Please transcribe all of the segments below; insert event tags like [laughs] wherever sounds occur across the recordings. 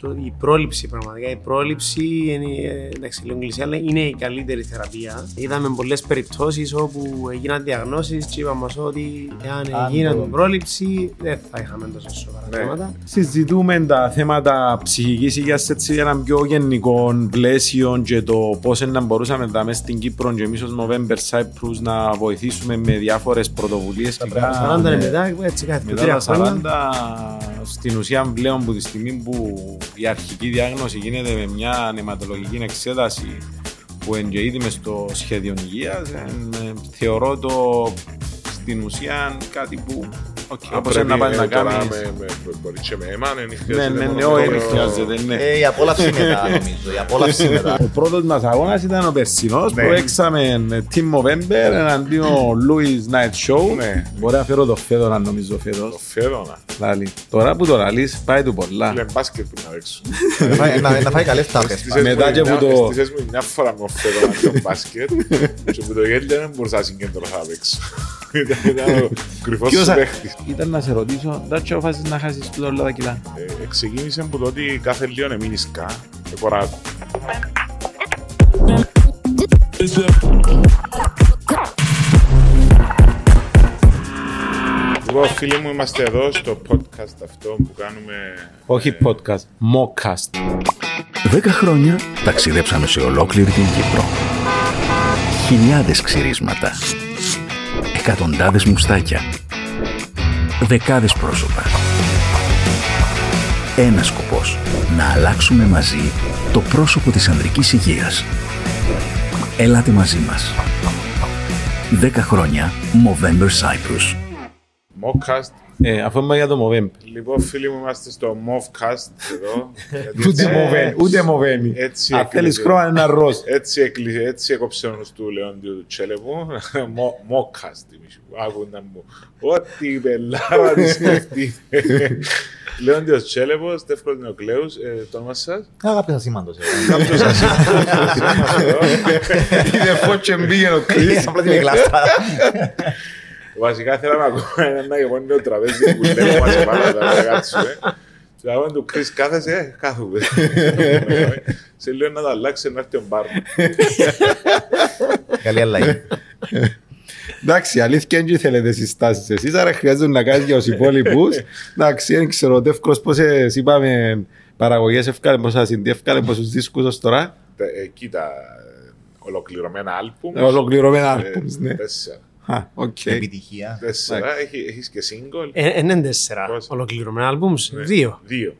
το, η πρόληψη πραγματικά. Η πρόληψη είναι, ε, εντάξει, λίγο κλεισί, αλλά είναι η καλύτερη θεραπεία. Είδαμε πολλές περιπτώσεις όπου έγιναν διαγνώσεις και είπαμε ότι εάν έγινε πρόληψη δεν θα είχαμε τόσο σοβαρά ναι. θέματα. Συζητούμε τα θέματα ψυχικής υγείας σε ένα πιο γενικό πλαίσιο και το πώς να μπορούσαμε να μέσα στην Κύπρο και εμείς ως November Cyprus να βοηθήσουμε με διάφορες πρωτοβουλίες. Τα 40 μετά, έτσι κάθε μετά τα 40 στην ουσία πλέον που τη στιγμή που η αρχική διάγνωση γίνεται με μια νεματολογική εξέταση που εγγυείται μες στο σχέδιο υγείας, ε, θεωρώ το στην ουσία κάτι που όπως να πάει να κάνεις. Μπορεί και με αίμα, ναι, ναι, ναι, όχι, χρειάζεται, ναι. Ε, η απόλαυση μετά, νομίζω, η απόλαυση μετά. [laughs] Ο πρώτος μας αγώνας ήταν ο περσινός που έξαμε Team Movember εναντίον ο Louis Night Show. Μπορεί να φέρω το Φέδωνα νομίζω φέτος. Το Φέδωνα. Τώρα που το λαλείς πάει του πολλά. Λέμε μπάσκετ που να παίξω. Να φάει καλές τάπες. Μετά και που το... Στήσες μου μια φορά με ο Φέδωνα το μπάσκετ [laughs] και που το γέλιο δεν μπορούσα να συγκεντρωθώ να παίξω. [laughs] Ήταν ο κρυφός σου παίχτης. Ήταν να σε ρωτήσω, δεν αποφάσεις να χάσεις το όλα τα κιλά. Ε, ξεκίνησε που το ότι κάθε λίγο εμείνεις σκά, κοράκου. Λοιπόν, φίλοι μου, είμαστε εδώ στο podcast αυτό που κάνουμε... Όχι podcast, mockcast. Δέκα χρόνια ταξιδέψαμε σε ολόκληρη την Κύπρο. Χιλιάδες ξυρίσματα. Εκατοντάδες μουστάκια. Δεκάδες πρόσωπα. Ένας σκοπός. Να αλλάξουμε μαζί το πρόσωπο της ανδρικής υγείας. Έλατε μαζί μας. 10 χρόνια Movember Cyprus. Mockcast. Ε, αφού είμαι για το Movember. Λοιπόν, φίλοι μου, είμαστε στο Movcast εδώ. [laughs] Ούτε Movember, ούτε Movember. Έτσι Αν θέλεις χρόνο ένα ροζ. Έτσι, έκλεισε, έτσι έκοψε ο νους του Λεόντιου του Τσέλεβου. Mockcast, άκουνταν μου. Ό,τι πελάρα τη [laughs] σκεφτείτε. Λέοντιος Τσέλεβος, Τεύκος Νεοκλέους, ε, το όνομα σας; Κάποιος ασήμαντος. Κάποιος ασήμαντος. [laughs] Είναι φώτσε μπήγε ο Κρίς. Απλά την γλάστα. Βασικά θέλαμε ακόμα ένα γεμόνιο τραπέζι που λέμε μας πάνω να τα κάτσουμε. Και αγώνα του Κρίς κάθεσαι, ε, κάθομαι. Σε λέω να το αλλάξει να έρθει ο μπάρ. Καλή αλλαγή. Εντάξει, αλήθεια δεν θέλετε συστάσεις εσείς, άρα χρειάζεται να κάνεις για τους υπόλοιπους. Εντάξει, δεν ξέρω, ο Τεύκρος πόσες είπαμε παραγωγές ευκάλε, πόσα συντή ευκάλε, πόσους δίσκους ως τώρα. Ε, Κοίτα, ολοκληρωμένα άλπουμ. Ολοκληρωμένα άλπουμ, ναι. Τέσσερα. Α, οκ. Επιτυχία. Τέσσερα, Έχει- έχεις και single. Ε, Είναι τέσσερα Πώς; ολοκληρωμένα άλμπουμς; Ναι. Δύο. Δύο.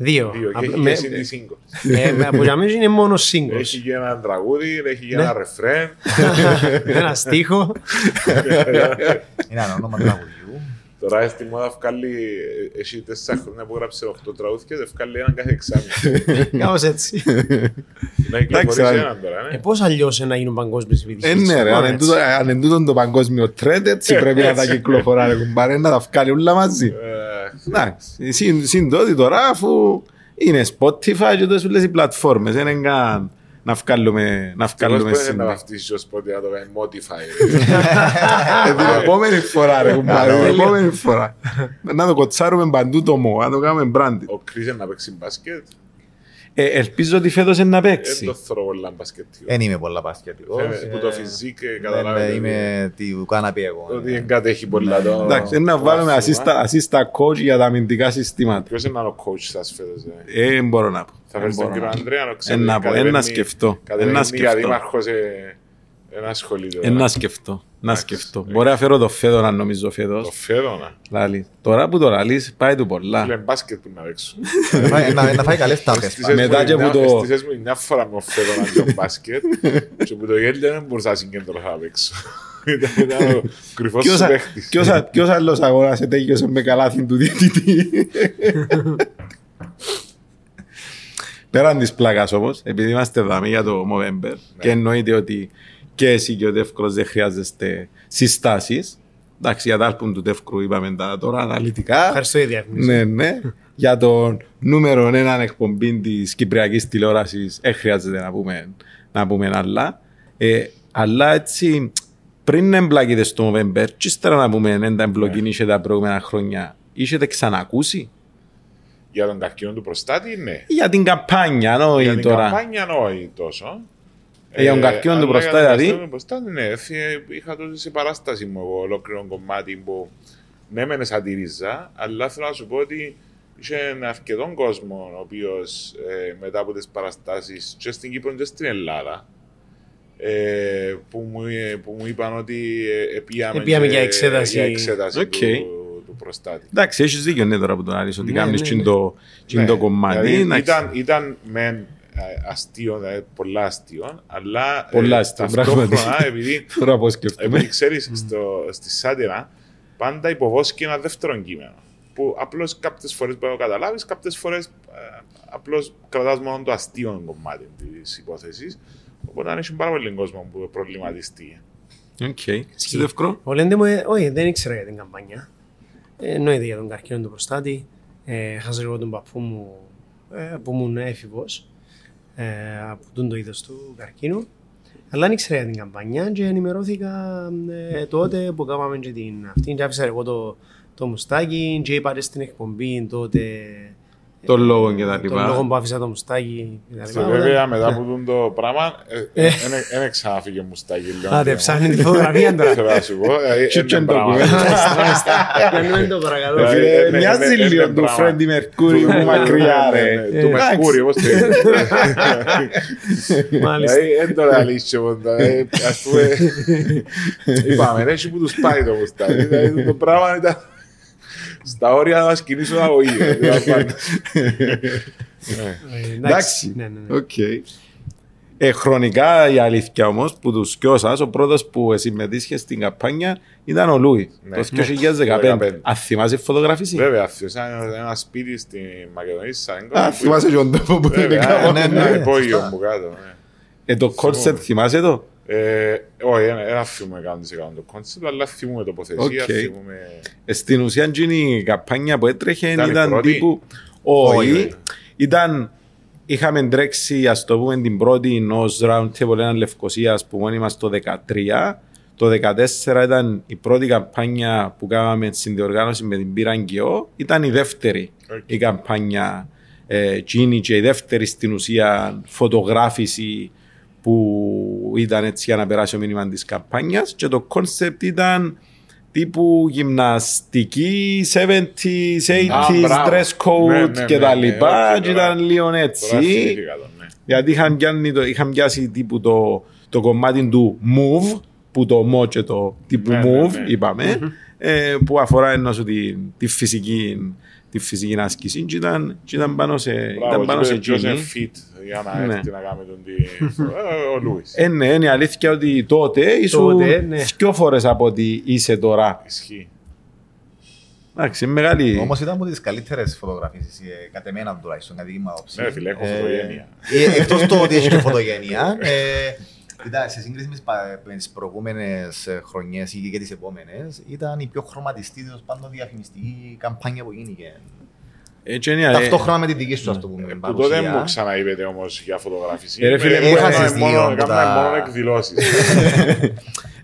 Δύο. Δύο. Και Απλά έχει με- και συνδύ single. ε, με- Από για μένα είναι μόνος singles. Έχει και ένα τραγούδι, έχει και Ναι. ένα ρεφρέν. [laughs] Ένα στίχο. [laughs] Είναι ένα όνομα τραγουδιού. Τώρα στη μόδα βγάλει, έχει τέσσερα χρόνια που γράψε 8 τραγούδια και βγάλει έναν κάθε εξάμεινο. [laughs] Κάπως έτσι. Να κυκλοφορήσει αλλά- έναν τώρα, Ε, ναι. Πώς αλλιώς να γίνουν παγκόσμιες Ε, επιτυχίες. ναι ρε, Μόνο αν εν έτσι. τούτο- αν εν τούτον το παγκόσμιο τρέντ, έτσι Ε, πρέπει να τα έτσι. κυκλοφορά, ρε κουμπάρε, να τα βγάλει όλα μαζί. Ε, Εντάξει, συν- συν τότε τώρα αφού είναι Spotify και τόσες όλες οι πλατφόρμες, δεν είναι καν να βγάλουμε, να Τέλος βγάλουμε πρέπει να σήμερα. βαφτίσεις ως πότε να το κάνει Modify. Ε, Την επόμενη φορά ρε κουμπάρε, την Τέλειο. επόμενη φορά. Να το κοτσάρουμε παντού το μο, να το κάνουμε branding. Ο Chris να παίξει μπάσκετ, Ε, Ελπίζω ότι φέτος είναι να δεν παίξει. το θέλω πολλά μπασκετικό. Δεν είμαι πολλά πασχετικός. Ε, Που το φυσικ καταλάβετε. Είμαι του κάναπη εγώ. Ότι δεν κατέχει πολλά το... Εντάξει, είναι να το βάλουμε άθλημα. assistant coach για τα αμυντικά συστήματα. Ποιος είναι ο coach σας φέτος, ε; Ε, δεν μπορώ να πω. Θα Δεν φέρεις τον μπορώ κύριο να πω. Ανδρέα, να Ε, ξέρεις. να πω, ε, να σκεφτώ. Ε, να σκεφτώ. δήμαρχος ε, ένα σχολείο. Ε, να σκεφτώ. Να Εντάξει. σκεφτώ. Μπορεί να φέρω το φέδωνα νομίζω Το φέτος. φέδωνα. Λάλη. Τώρα που το λαλείς πάει του πολλά. Λέμε μπάσκετ που να παίξω. Να φάει- Να να φάει καλές τάπες. Στήσες Μετά μου και μια- που το- στήσες μου μια φορά με ο φέδωνα το μπάσκετ [laughs] και που το γέλιο δεν μπορούσα να συγκεντρωθώ να παίξω. [laughs] Ήταν- Ήταν ο κρυφός Ποιος σου α- παίχτης. ποιος α- Ποιος άλλος αγώνας ετέγιωσε με καλάθιν του διαιτητή; [laughs] Πέραν της πλάκας όμως, επειδή είμαστε δαμοί για το Movember και εννοείται ότι και εσύ και ο Τεύκρος δεν χρειάζεστε συστάσεις. Εντάξει, για τα άλπουμ του Τεύκρου είπαμε τα τώρα αναλυτικά. Ευχαριστώ η διαφήμιση. Ναι, ναι. Για τον νούμερο έναν εκπομπή της Κυπριακής τηλεόρασης, δεν χρειάζεται να πούμε, να πούμε άλλα. Ε, αλλά έτσι, πριν να εμπλακείτε στο November, και ύστερα να πούμε, δεν τα εμπλοκίνησε τα προηγούμενα χρόνια, είχετε ξανακούσει; Για τον καρκίνο του προστάτη, ναι. Για την καμπάνια, Για όχι την τώρα. καμπάνια, όχι τόσο. Ε, για τον καρκίνο του αλλά προστάτη, για τον δηλαδή. καρκίνο του προστάτη, ναι. Ε, Είχα τότε σε παράσταση μου εγώ ολόκληρο κομμάτι που ναι, μεν σατυρίζα, αλλά θέλω να σου πω ότι είχε αρκετόν κόσμο ο οποίος μετά από τις παραστάσεις και στην Κύπρο και στην Ελλάδα ε, που, μου, ε, που μου είπαν ότι ε, επίαμε, Επίαμε και- για εξέταση. για εξέταση Οκ. του, του προστάτη. Εντάξει, έχεις δίκιο ναι τώρα που τον άρεσε ότι Ναι, κάνεις ναι, τσιν ναι. το- τσιν το κομμάτι. Δηλαδή, εντάξει. ήταν, ήταν μεν ε, αστείο, δηλαδή πολλά αστείο, αλλά Πολλά ε, αστείο, ταυτόχρονα πράγματι. επειδή, [laughs] Τώρα πώς σκεφτούμε. επειδή ξέρεις στο, στη σάτυρα πάντα υποβόσκει ένα δεύτερο κείμενο που απλώς κάποιες φορές μπορεί να το καταλάβεις, κάποιες φορές ε, απλώς κρατάς μόνο το αστείο κομμάτι της υπόθεσης οπότε αν έχει πάρα πολύ κόσμο που προβληματιστεί. Οκ. Εσύ Τεύκρο. Ο Λέντε μου, ε, όχι, δεν ήξερα για την καμπάνια. Ε, εννοείται για τον καρκίνο του προστάτη. Ε, έχασα εγώ τον παππού μου ε, που ήμουν έφηβος ε, από τον το είδος του καρκίνου. Αλλά δεν ήξερα για την καμπάνια και ενημερώθηκα ε, τότε που κάναμε και την αυτή και άφησα εγώ το, το μουστάκι και είπατε στην εκπομπή τότε Τον λόγο και τα τον λόγο λοιπά. που άφησα το μουστάκι και τα Και λοιπά. βέβαια μετά από τον το πράγμα δεν ξαναφύγε μου στα γελιά. Άντε, ψάχνει τη φωτογραφία τώρα. Θέλω να σου πω. δηλαδή, Τι είναι και πράγμα. Μάλιστα, Κάνουμε το παρακαλώ. Ε, Φίλε, ε, ναι, Μοιάζει ναι, ναι, λίγο ναι, του πράγμα. Φρέντι Μερκούρι που μακριά Ναι, ρε. ναι, Ε, Του Μερκούρι, όπως το Μάλιστα. Δηλαδή, δεν το λαλίσσε ποτέ. Δηλαδή, Ας πούμε, είπαμε, ρε, εσύ που τους πάει το μουστάκι. Δηλαδή, το πράγμα ήταν στα όρια να μας κινήσουν αγωγή. Δηλαδή, Ε, Εντάξει. Ναι, ναι, ναι. Οκ. Ε, χρονικά η αλήθεια όμως που τους δυο σας, ο πρώτος που συμμετείχε στην καμπάνια ήταν ο Λούης. Ναι. Το Ναι. 2015. 15. Αν θυμάσαι φωτογράφηση. Βέβαια, αυτός ήταν ένα σπίτι στη Μακεδονίας, στη Σάγκο. Α, θυμάσαι και τον τόπο που είναι Βέβαια, κάπου. ναι, ναι. ένα υπόγειο μου κάτω. ναι. Ε, το κόνσεπτ θυμάσαι το; Ε, Όχι, δεν θυμούμαι 100% το κόνσεπτ, αλλά θυμούμαι τοποθεσία, Οκ. θυμούμαι... Ε, Στην ουσία εκείνη η καμπάνια που έτρεχε Ήταν η ήταν πρώτη; τύπου. Όχι, Όχι. όχι. Ήταν. Είχαμε τρέξει, ας το πούμε, την πρώτη ω round table ένα Λευκοσίας που μόνοι μας το 2013. Το 2014 ήταν η πρώτη καμπάνια που κάναμε στην διοργάνωση με την Πύραγκιο. Ήταν η δεύτερη Οκ. η καμπάνια ε, Gini και η δεύτερη στην ουσία φωτογράφηση που ήταν έτσι για να περάσει ο μήνυμα της καμπάνιας και το κόνσεπτ ήταν τύπου γυμναστική 70s, 80s, μπράβο. dress code Ναι, ναι, και ναι, τα ναι, λοιπά όχι, και τώρα- ήταν λίγο Τώρα έτσι θυμήθηκα το, ναι. γιατί είχαν, πιάνει το, είχαν πιάσει τύπου το, το κομμάτι του move που το mo και το τύπου Ναι, ναι, move ναι. είπαμε ε, που αφορά ενώ σου τη, τη φυσική τη φυσική άσκηση και ήταν, και ήταν πάνω σε, Μπράβο, ήταν πάνω σε και ποιος είναι εκείνη. fit για να Ναι. έρθει να κάνει τον τι... Ε, Ο Λούις. Ε, ναι, είναι η αλήθεια ότι τότε ήσουν Τότε, ναι. δυο φορές από ότι είσαι τώρα. Ισχύει. Εντάξει, είναι μεγάλη. Όμως ήταν από τις καλύτερες φωτογραφίσει, κατ' εμένα τουλάχιστον, κατά τη δική μου άποψη. Ναι, φίλε, έχω Ε, φωτογένεια. ε, Εκτός το ότι έχει και φωτογένεια, ε, ήταν σε σύγκριση με τις προηγούμενες χρονιές ή και τις επόμενες, ήταν η πιο χρωματιστή τέλο πάντων διαφημιστική καμπάνια που γίνηκε. Έτσι είναι, ε, Ταυτόχρονα με τη δική σου, ας το πούμε. Που τότε μου παρουσία. ξαναείπετε όμως για φωτογράφηση. Ε, ρε φίλε, Ε, έχασες έκαμε μόνο- δύο από έκαμε τα- μόνο εκδηλώσεις. [laughs]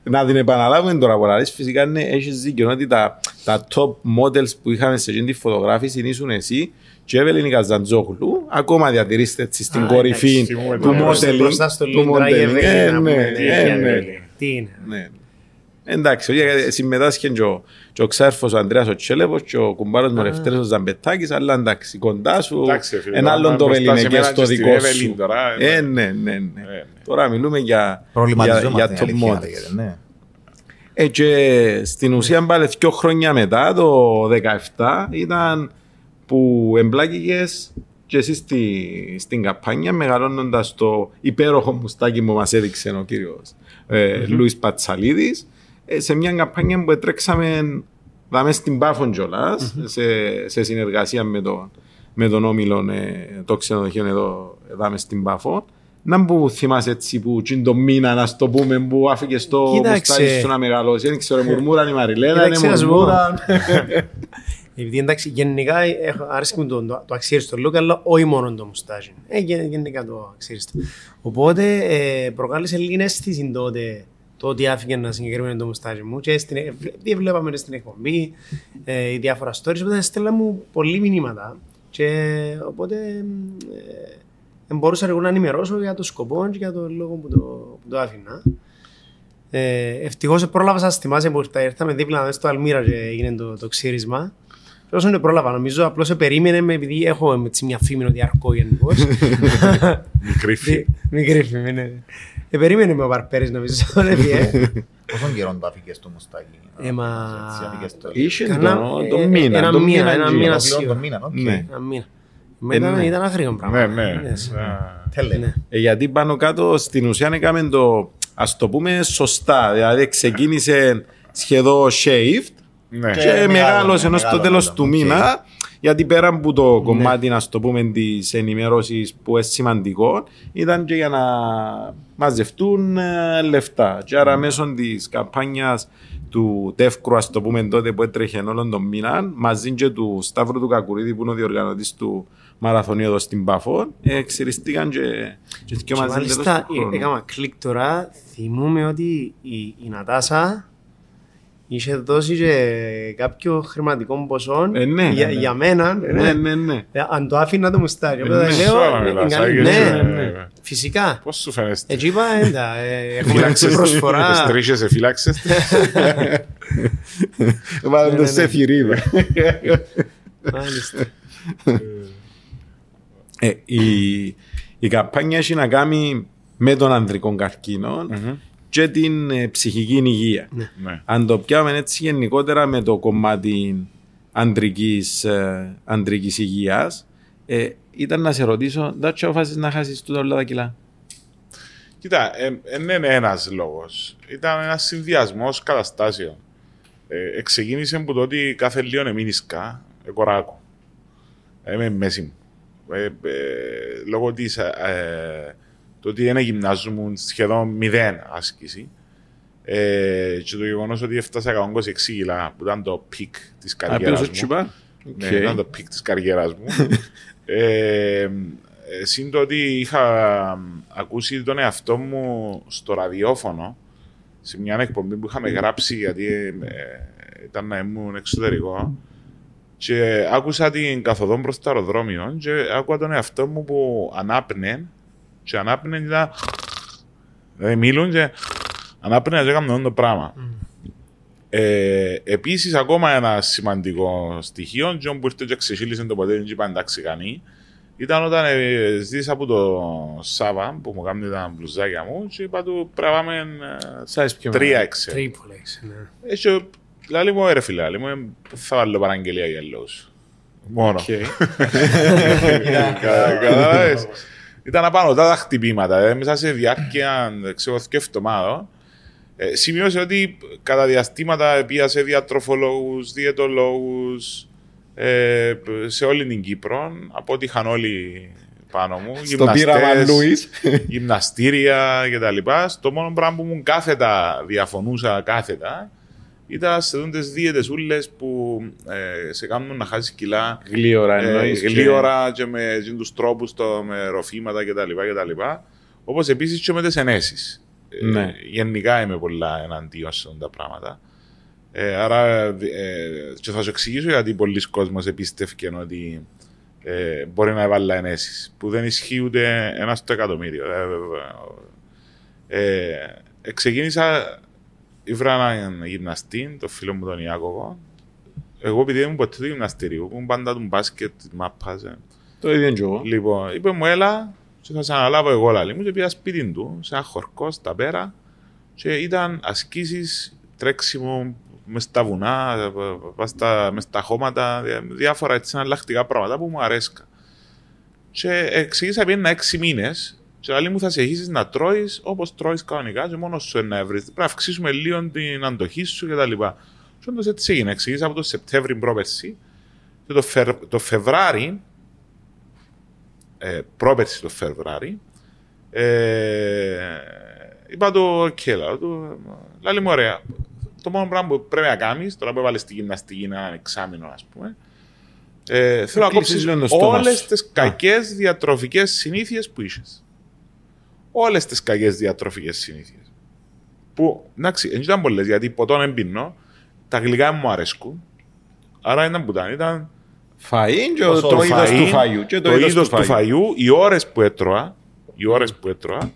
Να την επαναλάβουμε τώρα που λαλείς, φυσικά είναι, έχεις δίκιο ότι τα, τα top models που είχαμε σε εκείνη τη φωτογράφηση ήσουν εσύ και η Εύελιν Καζαντζόγλου, ακόμα διατηρήστε έτσι στην Α, κορυφή εντάξει, θυμούμε του το- modeling. Μπροστά στο του Λίντρα η modeling. Εύελιν, Ε, να ναι, πούμε, τι ε, είναι, ναι. Εύελιν. Τι είναι; Ναι. Εντάξει, όχι, συμμετάσχε και ο, και ο ξάρφος ο Ανδρέας ο Τσέλεβος και ο κουμπάρος μου ο Λευτέρης ο Ζαμπετάκης, αλλά εντάξει, κοντά σου, Εντάξει, φίλε, ένα τώρα άλλον το μπροστά σε βελινεκές μένα στο και στην δικό Εύελιν σου. τώρα, Ε, ε, ναι, ναι, ναι. ναι. Τώρα μιλούμε για, για, Προβληματιζόμαστε, για είναι top αλήθεια, models. λέγεται, ναι. Ε, και στην ουσία πάλι δύο χρόνια μετά, το 2017, ήταν που εμπλάκηκες και εσύ στη, στην καμπάνια μεγαλώνοντας το υπέροχο μουστάκι που μας έδειξε ο κύριος ε, Λούις Πατσαλίδης ε, σε μια καμπάνια που τρέξαμε δάμε στην Πάφον κιόλας, σε, σε συνεργασία με, το, με τον Όμιλο ε, το ξενοδοχείο εδώ δάμε στην Πάφο να που θυμάσαι έτσι που τσιν το μήνα να στο πούμε που άφηκες το Κοίταξε. μουστάκι σου να μεγαλώσει. Δεν ξέρω, [laughs] μουρμούραν η Μαριλένα, είναι Κοίταξε, να σου πω. μουρμούραν. [laughs] Επειδή εντάξει, γενικά έχω- αρέσει μου το, το, το αξίριστο look, αλλά όχι μόνο το μουστάζι. Ε, γεν- γενικά το αξίριστο. Οπότε ε, προκάλεσε λίγη αίσθηση τότε το ότι άφηκε ένα συγκεκριμένο το μουστάζι μου και στην, ε, βλέ- βλέπαμε στην εκπομπή ε, οι διάφορα stories, οπότε στέλνα μου πολλοί μηνύματα Και οπότε ε, δεν μπορούσα εγώ να ενημερώσω για το σκοπό και για τον λόγο που το, που το άφηνα. Ε, ευτυχώς πρόλαβα σας θυμάσαι που ήρθα, ήρθαμε δίπλα μέσα στο Αλμύρα και έγινε το, το ξύρισμα. Και όσο δεν πρόλαβα, νομίζω απλώς σε περίμενε με επειδή έχω έτσι μια φήμη ότι αρκώ γενικώς. [laughs] Μικρή φύση. Μικρή φήμη, ναι. Ε, περίμενε με ο Παρπέρης νομίζω. [laughs] δεν πιέ. Πόσον καιρό το αφήκες το μουστάκι. Ε, μα- Έτσι, αφήκες το- Είχε Κανά- το, ε, το ε, μήνα. ένα το μήνα, ένα γύρω. μήνα. Ολόκληρο σίγουρα. τον μήνα, οκ. Ναι. Ένα μήνα. Μα ήταν, ναι. ήταν αγρήγο πράγμα. Ναι, ναι. Yes. Α, Τέλε. Ναι. Ε, γιατί πάνω κάτω στην ουσία έκαμε το, ας το πούμε σωστά. Δηλαδή ξεκίνησε σχεδόν shift Ναι. και μεγάλο, μεγάλωσε ναι, ενώ στο μεγάλο τέλος ήταν, του οκ. μήνα γιατί πέρα από το κομμάτι να το πούμε της ενημέρωσης που είναι σημαντικό ήταν και για να μαζευτούν ε, λεφτά και άρα μέσω της καμπάνιας του Τεύκρου ας το πούμε τότε που έτρεχε όλον τον μήνα μαζί και του Σταύρου του Κακουρίδη που είναι ο διοργανωτής του μαραθωνίου εδώ στην Πάφο εξηριστήκαν και, και, και Και μαζί μάλιστα τέλος του χρόνου. ε, έκανα κλικ τώρα, θυμούμαι ότι η, η Νατάσα είχε δώσει και κάποιο χρηματικό ποσό Ε, ναι, για, ναι, ναι. για μένα. Ναι, ναι, ναι. Ε, Αν το άφηνα το μουστάρι. Ε, Οπότε ναι, λέω, σώμα ε, μιλάς, εγκαλεί- Άγιος, ναι, ναι, ναι, ναι. Φυσικά. Πώς σου φαίνεστε; Έτσι είπα, έντα, ε, [laughs] έχουμε Φύλαξες- προσφορά. [laughs] τις τρίχες σε φύλαξες. Βάλε Ναι, το ναι, σε ναι. θηρίδα. Μάλιστα. Ε, η, η καμπάνια έχει να κάνει με τον ανδρικό καρκίνο και την ε, ψυχική υγεία. Ναι. Αν το πιάμε έτσι γενικότερα με το κομμάτι αντρικής, ε, αντρικής υγείας, ε, ήταν να σε ρωτήσω, δεν αποφάσισες να χάσεις τούτα όλα τα κιλά; Κοίτα, δεν είναι ένας λόγος. Ήταν ένας συνδυασμός καταστάσεων. Ε, εξεκίνησε από το ότι κάθε λίγο εμείνισκα, εκοράκω. Είμαι μέση μου. Ε, ε, λόγω της. Ε, το ότι ένα γυμνάζουν σχεδόν μηδέν άσκηση. Ε, και το γεγονός ότι έφτασα 126 κιλά που ήταν το peak της καριέρας Απέσω μου. τσιπά. Ναι, ήταν το peak της καριέρας μου. ε, ε, Συν το ότι είχα ακούσει τον εαυτό μου στο ραδιόφωνο σε μια εκπομπή που είχαμε γράψει γιατί ε, ε, ήταν να ήμουν εξωτερικό και άκουσα την καθοδόν προς το αεροδρόμιο και άκουα τον εαυτό μου που ανάπνε και ανάπνε ήταν δηλαδή μίλουν και ανάπνε και έκαμε το πράγμα. Ε, Επίσης, ακόμα ένα σημαντικό στοιχείο, και που ήρθε και ξεσύλισε το ποτέ, δεν είπα εντάξει κανεί, ήταν όταν ε, ζήτησα από το Σάβα που μου κάνει τα μπλουζάκια μου και είπα του πρέπει να πάμε Size πιο τρία μεγάλο. έξι. Triple X, ναι. Έτσι, λέει μου, ρε φίλε, λέει μου, «Ε, θα βάλω παραγγελία για λόγους. Μόνο. Οκ. [laughs] Κα- κατάλαβες. [laughs] Ήταν απάνω τα χτυπήματα. ε, Μέσα σε διάρκεια ξέρω, δύο εβδομάδων. Ε, σημείωσε ότι κατά διαστήματα πήγα σε διατροφολόγους, διαιτολόγους ε, σε όλη την Κύπρο. Από ό,τι είχαν όλοι πάνω μου. [laughs] Στο πείραμα Λούις. γυμναστήρια κτλ. Το μόνο πράγμα που μου κάθετα διαφωνούσα κάθετα ήταν σε δούντες δίαιτες ούλες που ε, σε κάνουν να χάσει κιλά Γλίωρα ε, εννοείς. και- γλίωρα και με του τρόπου με ροφήματα κτλ. κτλ. Όπω επίση και με τι ενέσει. Ναι. γενικά είμαι πολλά εναντίον σε αυτά τα πράγματα. Ε, άρα, ε, και θα σου εξηγήσω γιατί πολλοί κόσμοι επίστευκε ότι ε, μπορεί να έβαλα ενέσει. Που δεν ισχύει ούτε ένα στο εκατομμύριο. Ε, ε, ε, ξεκίνησα, ήβρα έναν γυμναστή, το φίλο μου τον Ιάκωβο. Εγώ επειδή ήμουν ποτέ του γυμναστηρίου, ήμουν πάντα του μπάσκετ, της μάπας. ε. Το ίδιο και εγώ. Λοιπόν, είπε μου, έλα, και θα σε αναλάβω εγώ λαλή μου και πήγα σπίτι του, σε ένα χορκός στα πέρα και ήταν ασκήσεις, τρέξιμο μες στα βουνά, πας στα, μες στα χώματα, διά- διάφορα έτσι εναλλακτικά πράγματα που μου αρέσκα. Και εξήγησα πήγαινα έξι μήνες και λέει μου θα συνεχίσεις να τρώεις όπως τρώεις κανονικά και μόνος σου να βρεις. Πρέπει να αυξήσουμε λίγο την αντοχή σου κτλ. Και όντως έτσι έγινε. Εξήγησα από το Σεπτέμβρη πρόπερση και το, Φερ, το Φεβράρι ε, πρόπερση το Φεβράρι, ε, είπα του, οκ, λέω του, λέει μου, ωραία, το μόνο πράγμα που πρέπει να κάνεις, τώρα που έβαλες στη γυμναστική ένα εξάμεινο, ας πούμε, ε, θέλω να κλείσεις κόψεις λίγο το στόμα όλες σου. τις κακές διατροφικές συνήθειες που είχες. Όλες τις κακές διατροφικές συνήθειες. Που, εντάξει, δεν ήταν πολλές, γιατί ποτόν εμπίνω, τα γλυκά μου αρέσκουν, άρα ήταν που ήταν, ήταν Φαΐ και Πόσο το το είδος φαΐ, του φαγιού. Και το είδος του φαγιού, οι ώρες που έτρωα, οι ώρες που έτρωα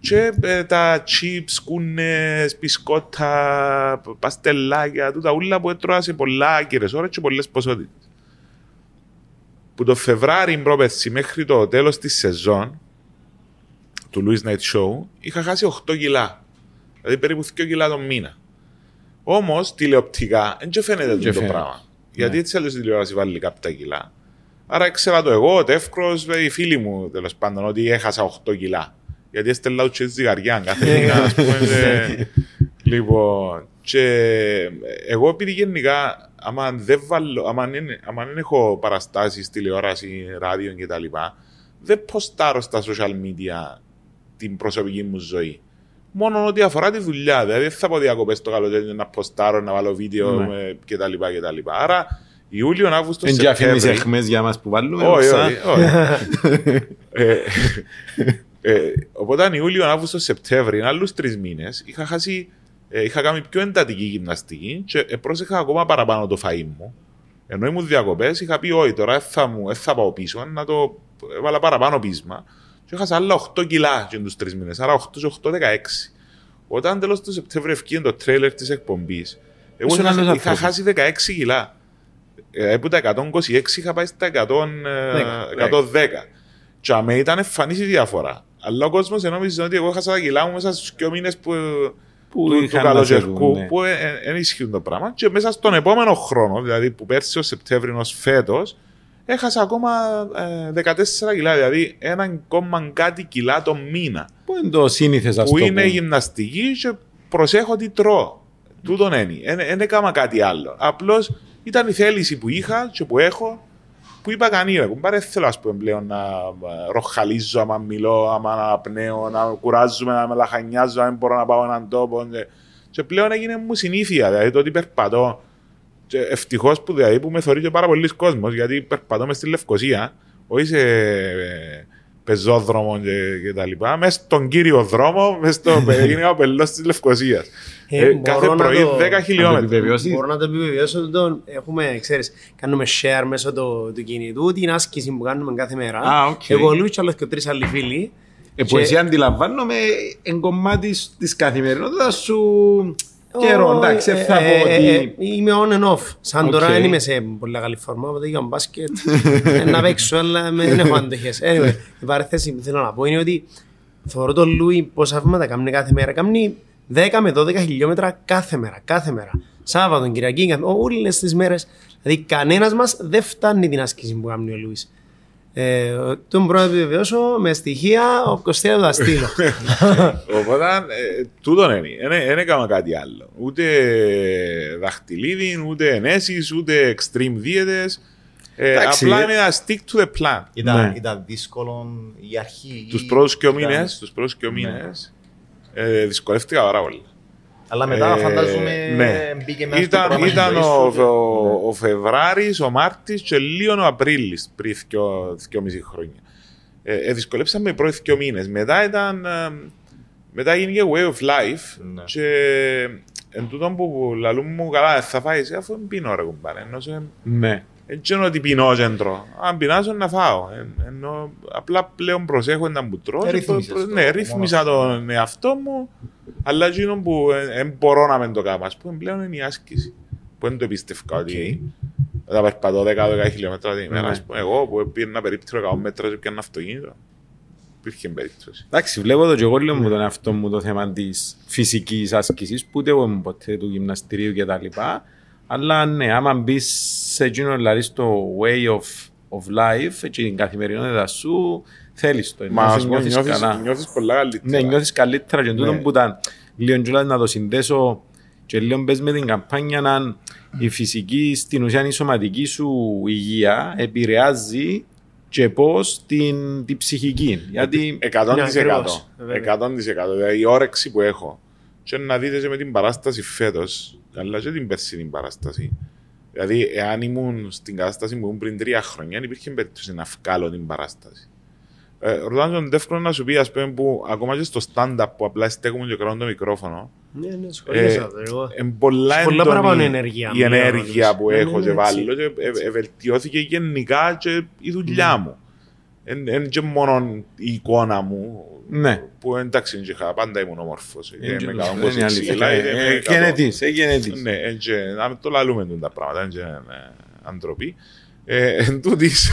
και ε, τα chips, κούνες, μπισκότα, παστελάκια, τούτα ούλα που έτρωα σε πολλά άκυρες ώρες και πολλές ποσότητες. Που το Φεβράρι πρόπερση μέχρι το τέλος της σεζόν του Louis Night Show είχα χάσει 8 κιλά. Δηλαδή περίπου 2 κιλά το μήνα. Όμως τηλεοπτικά δεν φαίνεται Και το φαίνεται. πράγμα. Γιατί έτσι αλλιώς η τηλεόραση βάλει κάποια κιλά. Άρα ήξερα το εγώ, ο Τεύκρο, οι φίλοι μου τέλος πάντων, ότι έχασα 8 κιλά. Γιατί έστελνα τους και ζυγαριά κάθε μήνα, ας πούμε. και- Λοιπόν, και εγώ επειδή γενικά, άμα δεν βάλω, άμα δεν, άμα δεν έχω παραστάσεις, τηλεόραση, ράδιο κτλ., δεν ποστάρω στα social media την προσωπική μου ζωή. Μόνο ότι αφορά τη δουλειά. Δηλαδή δεν θα πω διακοπές το καλοκαίρι να ποστάρω, να βάλω βίντεο Ναι. με κτλ. κτλ. Άρα Ιούλιο, Αύγουστο, Εν και αφήνεις Σεπτέμβρη. εχμές για μας που βάλουμε. Όχι, όσα. όχι, όχι. Ε, ε, Οπότε Ιούλιο, Αύγουστο, Σεπτέμβρη, άλλους τρεις μήνες, είχα χάσει. ε, είχα κάνει πιο εντατική γυμναστική και ε, πρόσεχα ακόμα παραπάνω το φαΐ μου. Ενώ ήμουν διακοπές, είχα πει: Όχι, τώρα δεν θα, μου, δεν θα πάω πίσω, να το έβαλα παραπάνω πείσμα. Και έχασα άλλα 8 κιλά και τους τρεις μήνες. Άρα 8 και 8, 16. Όταν τέλος του Σεπτέμβρη ευκήγε το τρέλερ της εκπομπής, εγώ Ήσουν είχα, άλλος είχα άνθρωπος. χάσει 16 κιλά. Ε, από τα 126 είχα πάει στα 100, ε, 110. Και αμέ ήταν εμφανής η διαφορά. Αλλά ο κόσμος νόμιζε ότι εγώ έχασα τα κιλά μου μέσα στους δύο μήνες που, Που του, του είχαν να καλοκαιρικού φεύγουν, ναι. που δεν ισχύουν το πράγμα. Και μέσα στον επόμενο χρόνο, δηλαδή που πέρσι ως Σεπτέμβριο ως φέτος, έχασα ακόμα ε, 14 κιλά, δηλαδή έναν κόμμα κάτι κιλά το μήνα. Πού είναι το σύνηθες ας Που το είναι πούμε; γυμναστική και προσέχω τι τρώω. Τούτον είναι. Δεν έκανα κάτι άλλο. Απλώς ήταν η θέληση που είχα και που έχω που είπα κανείς, κουμπάρε θέλω ας πούμε πλέον να ε, ροχαλίζω άμα μιλώ, άμα αναπνέω, να κουράζομαι, να με λαχανιάζω, να μην μπορώ να πάω έναν τόπο. Και, και πλέον έγινε μου συνήθεια, δηλαδή το ότι περπατώ. Και ευτυχώς που, δηλαδή, που με θωρεί και πάρα πολλοί κόσμος, γιατί περπατώ μες στη Λευκοσία, όχι σε ε, πεζόδρομο και, και τα λοιπά, μες στον κύριο δρόμο, μες στο [laughs] γίνηκα ο πελός της Λευκοσίας. Ε, Ε, μπορώ κάθε να πρωί το- 10 Να το χιλιόμετρα. επιβεβαιώσεις. Μπορώ να το επιβεβαιώσω ότι τον έχουμε, ξέρεις, κάνουμε share μέσω του, του κινητού την άσκηση που κάνουμε κάθε μέρα. Α, οκ. Εγώ λίγο και άλλος και τρεις άλλοι φίλοι. Ε, που Και- εσύ αντιλαμβάνομαι εν κομμάτι της καθημερινότητας σου καιρό, Ω, εντάξει, ε, δεν θα ε, πω ε, ότι... ε, Είμαι on and off. Σαν τώρα Οκ. δεν είμαι σε πολύ καλή φόρμα, οπότε για μπάσκετ ε, να παίξω, αλλά με- δεν έχω αντοχές. Anyway, η παρέθεση που θέλω να πω είναι ότι θεωρώ τον Λούι πόσα βήματα κάνει κάθε μέρα. Κάνει 10 με 12 χιλιόμετρα κάθε μέρα. Κάθε μέρα. Σάββατο, Κυριακή, καθ- όλες τις μέρες. Δηλαδή κανένας μας δεν φτάνει την άσκηση που κάνει ο Λούις. Ε, τον μπορώ να επιβεβαιώσω με στοιχεία, ο Κωστέα του τα στείλω. [laughs] Οπότε, ε, τούτον είναι. Δεν έκανα κάτι άλλο. Ούτε δαχτυλίδι, ούτε ενέσεις, ούτε extreme δίαιτες. Ε, Εντάξει, απλά ε. είναι ένα stick to the plan. Ήταν, Ναι. ήταν δύσκολο η αρχή. Τους ή- πρώτους και ήταν- μήνες, τους πρώτους και μήνες, ε, δυσκολεύτηκα πάρα πολύ. Αλλά μετά Ε, φαντάζομαι ναι. μπήκε μέσα στο Ήταν, πρόγραμμα ήταν της ο, ζωής σου. ο, ο Φεβράρης, ο Μάρτης και λίγο ο Απρίλης πριν δυο, δυόμιση χρόνια. Ε, ε, δυσκολέψαμε οι πρώτοι δύο μήνες. Μετά ήταν... ε, μετά γίνηκε way of life Ναι. και εν τούτον που λαλούν μου καλά θα φάεις αφού δεν πίνω ρε κουμπάρε ενώ σε Ναι. έτσι είναι ότι πεινώ και εν τρώω. Αν πεινάσω να φάω. Ε, ενώ απλά πλέον προσέχω να που τρώω. Ε, και ρύθμισες προ- το, Ναι, μόνος ρύθμισα αυτό. τον εαυτό μου. Αλλά εκείνο που δεν μπορώ να μην το κάνω. Ας πούμε πλέον είναι η άσκηση. Που δεν το πίστευκα ότι θα περπατώ 10-12 χιλιόμετρα την ημέρα. Ναι. Ας πούμε, εγώ που πήγαινα περίπτωρο 100 μέτρα και πιάνα αυτοκίνητο. Υπήρχε περίπτωση. Εντάξει, βλέπω το και εγώ λέω μου τον εαυτό μου το θέμα της φυσικής άσκησης, που ούτε εγώ ήμουν ποτέ του γυμναστηρίου κτλ. Αλλά ναι, άμα μπεις σε εκείνο δηλαδή στο way of, of life και την καθημερινότητα σου, θέλεις το. Μα Νιώθεις- ας πούμε νιώθεις νιώθεις, καλά. νιώθεις πολλά καλύτερα. Ναι, νιώθεις καλύτερα και τούτο Ναι. που ήταν λίγο κιόλας να το συνδέσω και λίγο πες με την καμπάνια να η φυσική στην ουσία η σωματική σου υγεία επηρεάζει και πώς την, την ψυχική. Γιατί 100%. Ναι, ακριβώς, 100%. Δηλαδή η όρεξη που έχω. Και να δείτε και με την παράσταση φέτος, αλλά και την περσινή παράσταση. Δηλαδή, εάν ήμουν στην κατάσταση που ήμουν πριν τρία χρόνια, υπήρχε περίπτωση να βγάλω την παράσταση. Ε, ρωτάνε τον εύκολο να σου πει, ας πούμε, που ακόμα και στο stand-up που απλά στέκουμε και κρατούν το μικρόφωνο, Ναι, ναι, ε, σχολίασα το εγώ. εν πολλά Σε πολλά έντονη παραπάνω ενέργεια, η μία ενέργεια ώρα, που ναι, έχω ναι, και ναι, βάλω έτσι. και ε, ε, βελτιώθηκε γενικά και η δουλειά μου. Εν εν και μόνο η εικόνα μου, Ναι. που εντάξει, και είχα- πάντα ήμουν όμορφος. Είναι Και και με το- κάνω δεν είναι 26 αλήθεια. κιλά, Ε, είτε με ε, 100. Γενετής, ε, γενετής. Ναι, εν και να το λαλούμε τούν τα πράγματα, εν και είναι αντροπή. Ε, Εν τούτης,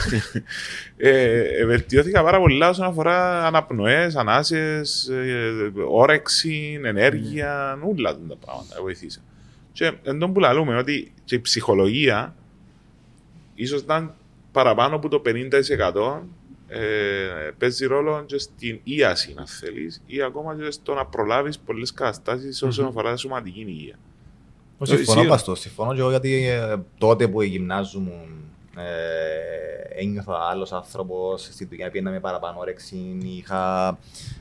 ε, ε, βελτιώθηκα πάρα πολλά όσον αφορά αναπνοές, ανάσες, ε, όρεξη, ενέργεια, όλα τούν τα πράγματα βοηθήσα. Και εν τόν που λαλούμε ότι και η ψυχολογία ίσως ήταν παραπάνω από το 50% ε, παίζει ρόλο και στην ίαση, αν θέλεις, ή ακόμα και στο να προλάβεις πολλές καταστάσεις όσον αφορά σωματική υγεία. Συμφωνώ σίγουρα. παστό. Συμφωνώ και εγώ γιατί ε, τότε που γυμνάζομαι ε, ένιωθα άλλος άνθρωπος, στη δουλειά πήγαινα με παραπάνω όρεξη, είχα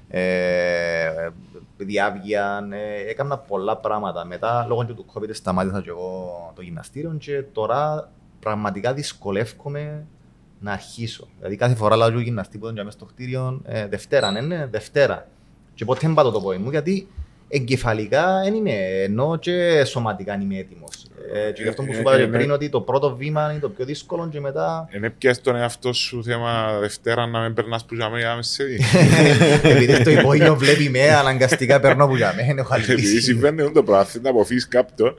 ε, διάβγεια, ε, έκανα πολλά πράγματα. Μετά, λόγω και του COVID, σταμάτησα και εγώ το γυμναστήριο και τώρα πραγματικά δυσκολεύομαι να αρχίσω. Δηλαδή κάθε φορά λέω γυμναστή που ήταν μέσα στο κτίριο, ε, Δευτέρα, ναι, ναι, Δευτέρα. Και ποτέ δεν πάω το πόδι μου γιατί εγκεφαλικά δεν είμαι, ενώ και σωματικά δεν είμαι έτοιμος. Ε, και γι' αυτό που σου Ε, είπα και ε, πριν ναι. ότι το πρώτο βήμα είναι το πιο δύσκολο και μετά. Είναι πια στον εαυτό σου θέμα Δευτέρα να μην περνάς που για μένα με σε δει. Επειδή στο υπόγειο βλέπει με, αναγκαστικά παίρνω που για μένα, έχω Επειδή αλύσει. συμβαίνει το πράγμα, θέλει να αποφύγει κάποιον,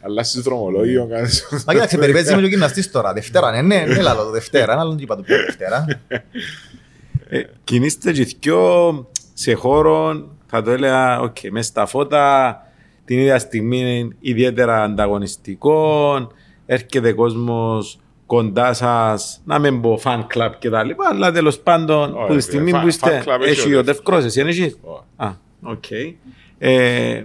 αλλά στη δρομολόγιο κάνεις. Μα κοίταξε, περιπέτει είμαι και ο γυμναστής τώρα. Δευτέρα, ναι, ναι, ναι, λαλό το Δευτέρα, ένα άλλο δεν είπα το πιο Δευτέρα. Ε, Κινείστε και δυο σε χώρο, θα το έλεγα, οκ, μέσα στα φώτα, την ίδια στιγμή είναι ιδιαίτερα ανταγωνιστικό, έρχεται κόσμος κοντά σας, να μην πω fan club και τα λοιπά, αλλά τέλος πάντων, Όχι, που τη στιγμή fan- που είστε, fan club έχει έχει ο ο Τευκρός, εσύ δεν έχεις; Όχι. Α, οκ. Ε,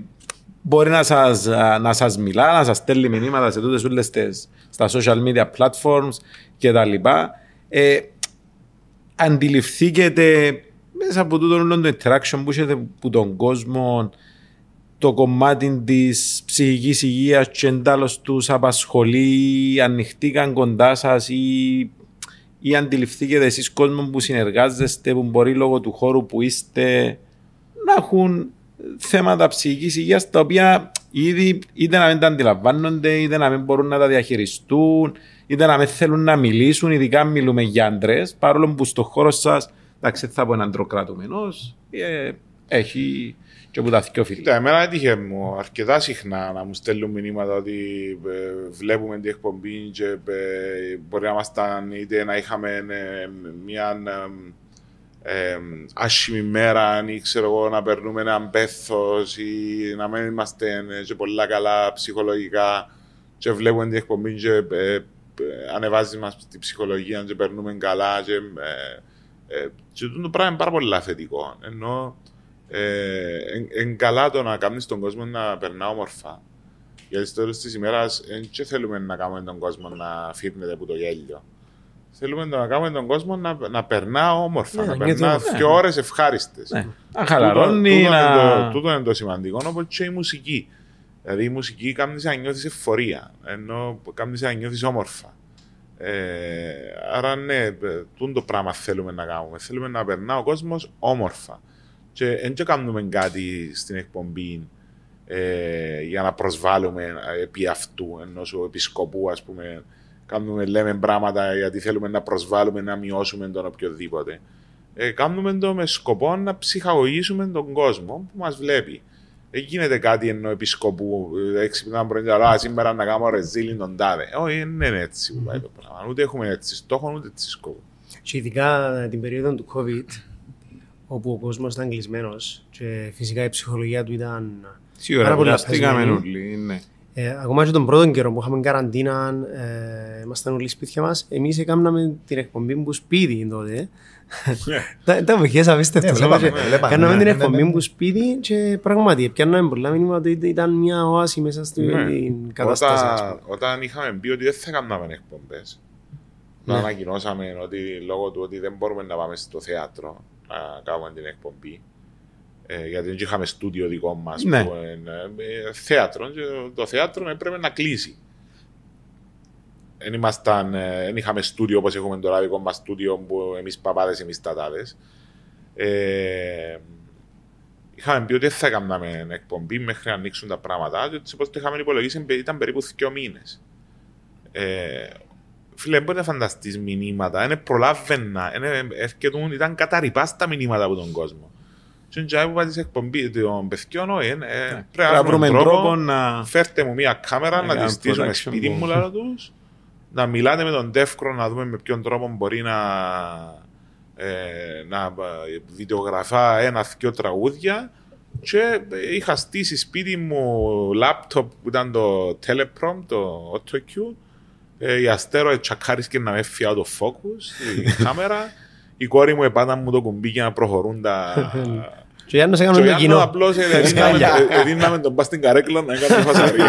μπορεί να σας, α, να σας μιλά, να σας στέλνει μηνύματα σε τούτες όλες τις, στα social media platforms και τα λοιπά. Ε, αντιληφθήκετε μέσα από τούτο όλο το interaction που έχετε που τον κόσμο το κομμάτι της ψυχικής υγείας και εν τάλλως τους απασχολεί, ανοιχτήκαν κοντά σας ή, ή αντιληφθήκετε εσείς κόσμο που συνεργάζεστε που μπορεί λόγω του χώρου που είστε να έχουν θέματα ψυχικής υγείας τα οποία ήδη είτε να μην τα αντιλαμβάνονται είτε να μην μπορούν να τα διαχειριστούν είτε να μην θέλουν να μιλήσουν ειδικά αν μιλούμε για άντρες παρόλο που στο χώρο σας εντάξει θα πω έναν τροκρατούμενος ε, έχει και από τα δυο φίλοι. Κοίτα, εμένα έτυχε μου αρκετά συχνά να μου στέλνουν μηνύματα ότι ε, βλέπουμε την εκπομπή και ε, μπορεί να ήμασταν είτε να είχαμε ε, μια ε, ε, άσχημη μέρα ή ξέρω εγώ να περνούμε έναν πέθος ή να μην είμαστε ε, και πολλά καλά ψυχολογικά και βλέπουμε την εκπομπή και ε, ε, ανεβάζει μας τη ψυχολογία και περνούμε καλά και, ε, ε, και το πράγμα είναι πάρα πολύ θετικό. Ενώ ε, εν καλά το να κάνεις τον κόσμο να περνά όμορφα. Γιατί στο τέλος της ημέρας δεν θέλουμε να κάνουμε τον κόσμο να φύρνεται από το γέλιο. Θέλουμε να κάνουμε τον κόσμο να, να περνά όμορφα, Ναι, να να περνά νιώθει δύο ώρες ευχάριστες. Ναι. Να χαλαρώνει, τούτο, να... είναι το, τούτο είναι το σημαντικό, όπως και η μουσική. Δηλαδή η μουσική κάνεις να νιώθεις εφορία, ενώ κάνεις να νιώθεις όμορφα. Ε, άρα ναι, τούτο το πράγμα θέλουμε να κάνουμε. Θέλουμε να περνά ο κόσμος όμορφα. Και δεν και κάνουμε κάτι στην εκπομπή ε, για να προσβάλλουμε επί αυτού, ενός επισκοπού, ας πούμε. Κάνουμε, λέμε πράγματα γιατί θέλουμε να προσβάλλουμε, να μειώσουμε τον οποιοδήποτε. Ε, κάνουμε το με σκοπό να ψυχαγωγήσουμε τον κόσμο που μας βλέπει. Δεν γίνεται κάτι ενώ επισκοπού ε, έξυπνα πρωί, αλλά σήμερα να κάνουμε ρεζίλιν τον τάδε. Όχι, δεν είναι έτσι που πάει το πράγμα. Ούτε έχουμε έτσι στόχο, ούτε έτσι σκοπό. Και ειδικά την περίοδο του COVID, όπου ο κόσμος ήταν κλεισμένος και φυσικά η ψυχολογία του ήταν. Σίγουρα, πάρα πολύ κουραστήκαμε λαθασμένη. όλοι, ναι. Ε, ακόμα και τον πρώτο καιρό που είχαμε καραντίνα, ε, ήμασταν όλοι σπίτια μας. Εμείς έκαναμε την εκπομπή που σπίτι τότε. Τα- Τα βοηθές απίστευτο. Ναι, βλέπαμε, Και βλέπαμε, Κάναμε ναι, την ναι, ναι, εκπομπή ναι. που σπίτι και πράγματι πιάνναμε πολλά μήνυμα ότι ήταν μια οάση μέσα στην Ναι. κατάσταση. ας Όταν, πούμε. όταν είχαμε πει ότι δεν θα κάναμε εκπομπές, Ναι. να ανακοινώσαμε ότι λόγω του ότι δεν μπορούμε να πάμε στο θέατρο να κάνουμε την εκπομπή. Ε, γιατί δεν είχαμε στούντιο δικό μας Ναι. που είναι ε, θέατρο. Και το θέατρο έπρεπε να κλείσει. Δεν, ήμασταν, ε, δεν είχαμε στούντιο όπως έχουμε τώρα δικό μας στούντιο που εμείς παπάδες, εμείς τατάδες. Ε, είχαμε πει ότι δεν θα έκαναμε εκπομπή μέχρι να ανοίξουν τα πράγματα. Και όπως το είχαμε υπολογίσει ήταν περίπου δύο μήνες. Ε, φίλε, μπορεί να φανταστείς μηνύματα. Είναι προλάβαινα. Είναι, έρχεται, ήταν καταρρυπά στα μηνύματα από τον κόσμο. Και είναι που πατήσει εκπομπή των παιδιών, ε, ε, Ναι. πρέπει να βρούμε τρόπο να... Φέρτε μου μια κάμερα Να να τη κάνουμε στήσουμε production σπίτι μου, value. λέω τους. Να μιλάτε με τον Τεύκρο να δούμε με ποιον τρόπο μπορεί να, ε, να ε, βιντεογραφά ένα-δυο τραγούδια. Και ε, είχα στήσει σπίτι μου λάπτοπ που ήταν το Teleprom, το AutoCue. Ε, η Αστέρο τσακάρισκε να με έφυγε το focus, η [laughs] κάμερα. Η κόρη μου επάτα μου το κουμπί για να προχωρούν τα, Και για να σε και ο κάνουμε το Γιάννος κοινό. απλώς ε, εδίναμε- ε, εδίναμε τον πας στην καρέκλα να κάνει φασαρία.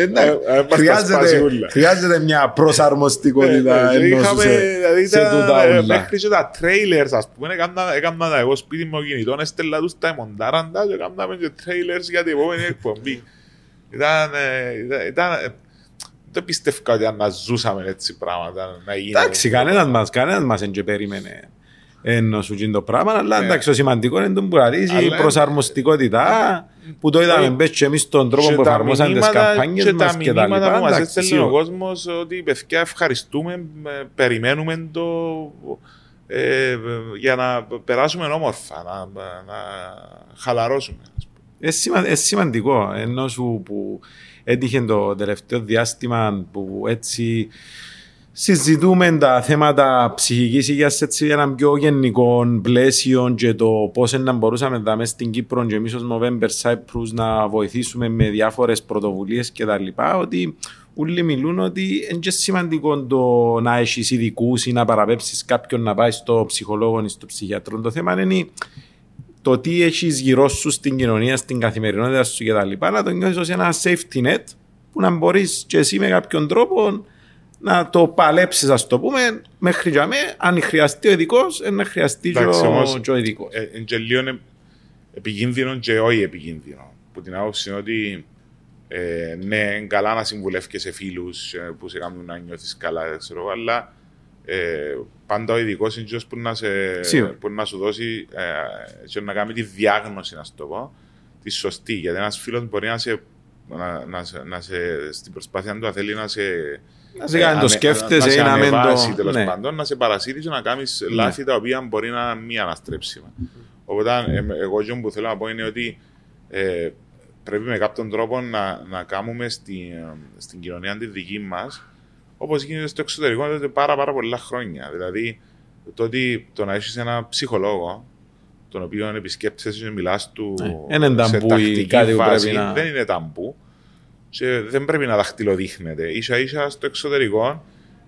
Ε, ναι, Ε, ε, μας τα χρειάζεται, σπάσει ούλα. χρειάζεται μια προσαρμοστικότητα Ε, και ενός είχαμε, σε, δηλαδή, σε ήταν, τούτα ε, όλα. Μέχρι και τα trailers, ας πούμε, έκανα, έκανα τα εγώ σπίτι μου κινητό, έστελα τους τα εμοντάραν τα και έκαναμε και trailers για την επόμενη εκπομπή. Ήταν, ε, ήταν, ήταν, ε, δεν πιστεύω ότι αν να ζούσαμε έτσι πράγματα να γίνει. Εντάξει, κανένας μας, κανένας μας δεν και περίμενε ενώ σου γίνει το πράγμα, αλλά Ναι. εντάξει, το σημαντικό είναι το που αρέσει, η Αλλά- προσαρμοστικότητα που το είδαμε Ε, μπες και εμείς στον τρόπο Και που τα εφαρμόσαν τις μηνύματα- καμπάνιες και μας τα και τα μηνύματα λοιπά. που μας εντάξει, έστελνε ο σίγουρα. κόσμος ότι παιδιά ευχαριστούμε, ε, περιμένουμε το ε, για να περάσουμε όμορφα, να, να χαλαρώσουμε. ας πούμε. Είναι σημα- είναι σημαντικό ενώ σου που έτυχε το τελευταίο διάστημα που έτσι συζητούμε τα θέματα ψυχικής υγείας έτσι για ένα πιο γενικό πλαίσιο και το πώς να μπορούσαμε να δούμε στην Κύπρο και εμείς ως Movember Cyprus να βοηθήσουμε με διάφορες πρωτοβουλίες και τα λοιπά ότι όλοι μιλούν ότι είναι και σημαντικό το να έχεις ειδικούς ή να παραπέψεις κάποιον να πάει στο ψυχολόγο ή στο ψυχιατρό. Το θέμα είναι το τι έχεις γύρω σου στην κοινωνία, στην καθημερινότητα σου κτλ. Να το νιώσει ως ένα safety net που να μπορείς και εσύ με κάποιον τρόπο να το παλέψεις, ας το πούμε, μέχρι για μέ, αν χρειαστεί ο ειδικός, να χρειαστεί και Εντάξει, ο, όμως, και ο ειδικός. Ε, Είναι και λίγο ε- επικίνδυνο και όχι επικίνδυνο. Που την άποψη είναι ότι ε, ναι, είναι καλά να συμβουλεύει σε φίλους που σε κάνουν να νιώθεις καλά, ξέρω, εγώ, αλλά ε, πάντα ο ειδικός είναι εκείνος που να, σε, Σίγουρα. που να σου δώσει ε, και να κάνει τη διάγνωση, να σου το πω, τη σωστή. Γιατί ένας φίλος μπορεί να σε, να, να, σε- να σε, στην προσπάθεια του να θέλει να σε. Να σε κάνει το ανε- σκέφτεσαι να σε ή να μην το- ανεβάσει, τέλος ναι. πάντων, να σε παρασύρεις και να κάνεις λάθη τα οποία μπορεί να είναι μη αναστρέψιμα. Οπότε, ε, εγώ αυτό που θέλω να πω είναι ότι ε, πρέπει με κάποιον τρόπο να, να κάνουμε στη, ε, στην κοινωνία τη δική μας όπως γίνεται στο εξωτερικό εδώ και πάρα, πάρα πολλά χρόνια. Δηλαδή, το ότι το να έχεις ένα ψυχολόγο, τον οποίο επισκέπτεσαι και μιλάς του Ναι, δεν είναι σε ταμπού ή τακτική κάτι που βάση, πρέπει να- δεν είναι ταμπού και δεν πρέπει να δαχτυλοδείχνεται. Ίσα ίσα στο εξωτερικό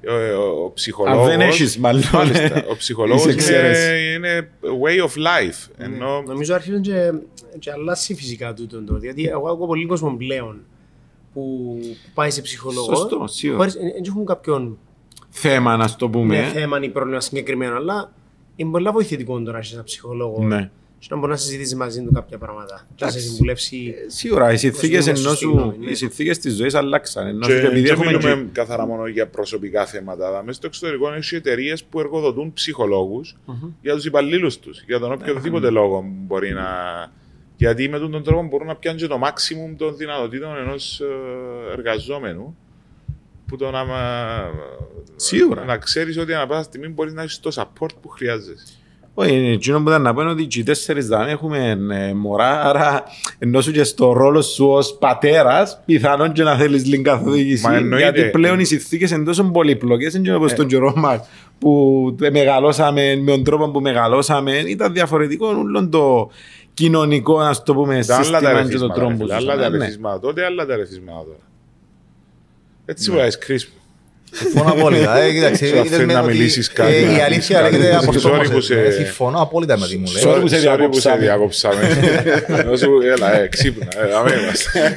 ο, ο, ο ψυχολόγος... Αν δεν έχεις, μάλλον, [laughs] Μάλιστα, ο ψυχολόγος είσαι είναι, εξαίρεση. είναι way of life. Ενώ Νομίζω αρχίζουν και, και αλλάσει φυσικά τούτο το. Γιατί εγώ ακούω πολύ κόσμο πλέον που πάει σε ψυχολόγο. Σωστό, σίγουρα. χωρίς- Δεν δεν έχουν κάποιον Θέμα, να το πούμε. ναι, θέμα ή πρόβλημα συγκεκριμένο, αλλά είναι πολύ βοηθητικό το να έχει ένα ψυχολόγο Ναι. και να μπορεί να συζητήσεις μαζί του κάποια πράγματα. Και να σε Εντάξει. συμβουλεύσει. Σίγουρα, οι συνθήκες είναι ενώ σωστή σου, γνώμη, ναι. οι συνθήκες της ζωής αλλάξαν. Ενώ και, σου, επειδή και έχουμε μιλούμε και- καθαρά μόνο για προσωπικά θέματα. Αλλά μέσα στο εξωτερικό έχει εταιρείες που εργοδοτούν ψυχολόγους για τους υπαλλήλους τους, για τον οποιοδήποτε λόγο μπορεί να. Γιατί με τον τρόπο μπορούν να πιάνουν και το maximum των δυνατοτήτων ενός εργαζόμενου. Που το να, μα- Σίγουρα. να ξέρεις ότι ανά πάσα στιγμή μπορείς να έχεις το support που χρειάζεσαι. Όχι, εκείνο που ήταν να πω είναι ότι και οι τέσσερις δεν έχουμε ε, μωρά, άρα ενώ σου και στο ρόλο σου ως πατέρας, πιθανόν και να θέλεις λίγη καθοδήγηση, Μα εννοείται. γιατί πλέον οι συνθήκες είναι τόσο πολύπλοκες, είναι και όπως τον καιρό μας, που μεγαλώσαμε με τον τρόπο που μεγαλώσαμε, ήταν διαφορετικό όλο το κοινωνικό, να το πούμε, Ήταν άλλα τα σύστημα και το ρεθίσματα, τρόπο ρε που φίλε, άλλα τα ζούσαμε, ναι. ρεθίσματα τότε, άλλα τα ρεθίσματα τώρα. Έτσι που έχεις κρίσιμο. Συμφωνώ απόλυτα. Ε, κοίταξε, Σου είδες αφήνει με να ότι, μιλήσεις ε, κάτι, Η να αλήθεια πεις λέγεται κάτι. από Sorry που αυτό. σε- Συμφωνώ απόλυτα με τι μου λέει. Sorry που σε Sorry που σε διακόψαμε. διακόψαμε. Να σου, έλα, ε, ξύπνα. ε, αμέ είμαστε.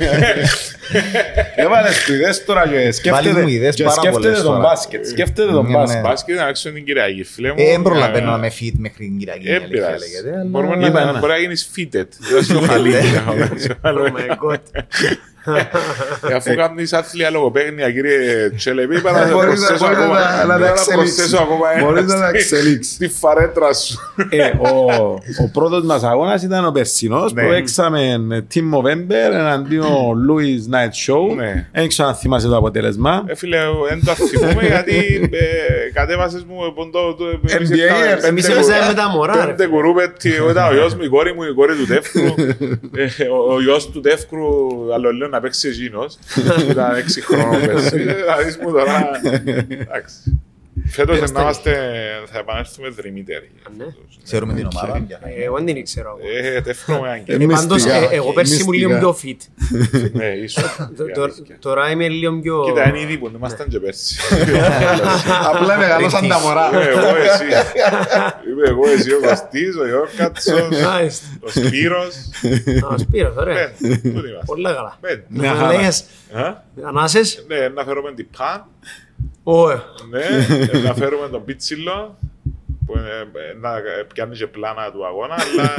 Έβαλες του ιδέες τώρα και σκέφτεται, μου ιδέες και πάρα σκέφτεται πολλές τον τώρα. μπάσκετ, σκέφτεται τον Ναι, μπάσκετ. ναι. Μπάσκετ να έξω την Κυριακή, φίλε μου. Ε, Δεν προλαβαίνω Ε, να με fit μέχρι την Κυριακή. η Ε, αλήθεια πειράζει. λέγεται, αλλά- Μπορούμε Είπα να- ένα. Μπορεί να γίνεις fitted. Δεν σου χαλί. [laughs] Oh my god. Ε, Αφού κάνεις άθλια λογοπαίγνια, κύριε Τσέλεπη, είπα να Μπορείς να- προσθέσω μπορείς ακόμα- να- να τα να εξελίξεις. προσθέσω ακόμα ένα Μπορείς να τα στη- εξελίξεις. Στη φαρέτρα σου. Ε, ο, ο πρώτος μας αγώνας ήταν ο περσινός Ναι. που παίξαμε Team November εναντίον Louis Night Show. Ναι. Δεν ξέρω αν θυμάσαι το αποτέλεσμα. Ε, φίλε, δεν το θυμούμαι γιατί ε, κατέβασες μου ποντό του. εμείς NBA, ήρθαμε ε, πέντε Εμείς κουρ- έπαιζαμε με τα μωρά, ρε. Πέντε κουρούπετοι, ήταν ο γιος μου, η κόρη μου, η κόρη του Τεύκρου. [laughs] Ε, ο- Ο γιος του Τεύκρου, άλλο λέω να παίξει εκείνος. Ήταν έξι χρόνων πέρσι. Ε, Θα δεις μου τώρα. Εντάξει. Φέτος να είμαστε, θα επανέλθουμε δρυμύτεροι. ναι. Ξέρουμε την ομάδα. για να- Ε, Εγώ δεν την ήξερα ακόμα. Ε, Τεύκρο με Ε, αγγέλη. Ε, Πάντως, μυστικά. ε, εγώ πέρσι ήμουν λίγο Μυστικά. πιο fit. [laughs] Ναι, ίσως. Το- Η το- αλήθεια. Τώρα είμαι λίγο πιο... Κοίτα, είναι ήδη που ήμασταν και πέρσι. [laughs] Απλά μεγαλώσαν τα μωρά. Είμαι εγώ εσύ. Είμαι εγώ εσύ ο Κωστής, ο Ιόρκατσος, Μάλιστα. ο Σπύρος. Α, ο Σπύρος, ωραία. Πέντε, πού είμαστε. Πολλά καλά. Πέντε. Μια Να χαρά. λέγες, Α, ανάσες. Ναι, να φέρουμε την παν, Ωε. ναι, να φέρουμε τον πίτσιλο, που είναι- ε, να πιάνει και πλάνα του αγώνα, αλλά...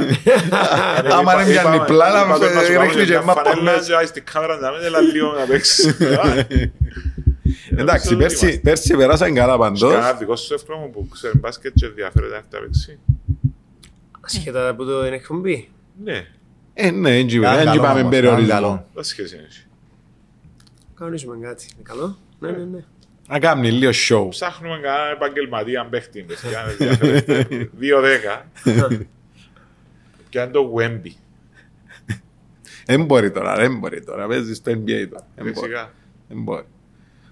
[laughs] Άμα δεν Είπα- πιάνει είπα- πλάνα, είπα τον να σου ρίχνει βάλω και μια μάπα φανέλα μέσα. και πάει στην κάμερα να μην έλα λίγο να παίξει. [laughs] Εντάξει, Νομίζω πέρσι, ότι πέρσι περάσαν καλά παντός. Κανένα δικός σου εύκολο μου που ξέρει μπάσκετ και ενδιαφέρεται να έρθει να παίξει. Ασχετά από το είναι εκπομπή. Ναι, Ε, ναι, δεν Ήταν δεν καλό είπαμε όμως, περιορισμό. ήταν καλό. δεν σχέση έχει. Κανονίζουμε κάτι. Είναι καλό. Ναι, ναι, ναι. Να κάνει λίγο show. Ψάχνουμε κανέναν επαγγελματία παίχτη, παιδιά, να ενδιαφέρεται. 2-10. Και αν το Wemby. Δεν μπορεί τώρα, δεν μπορεί τώρα. Παίζεις στο NBA τώρα. Δεν μπορεί. Φυσικά. Δεν μπορεί.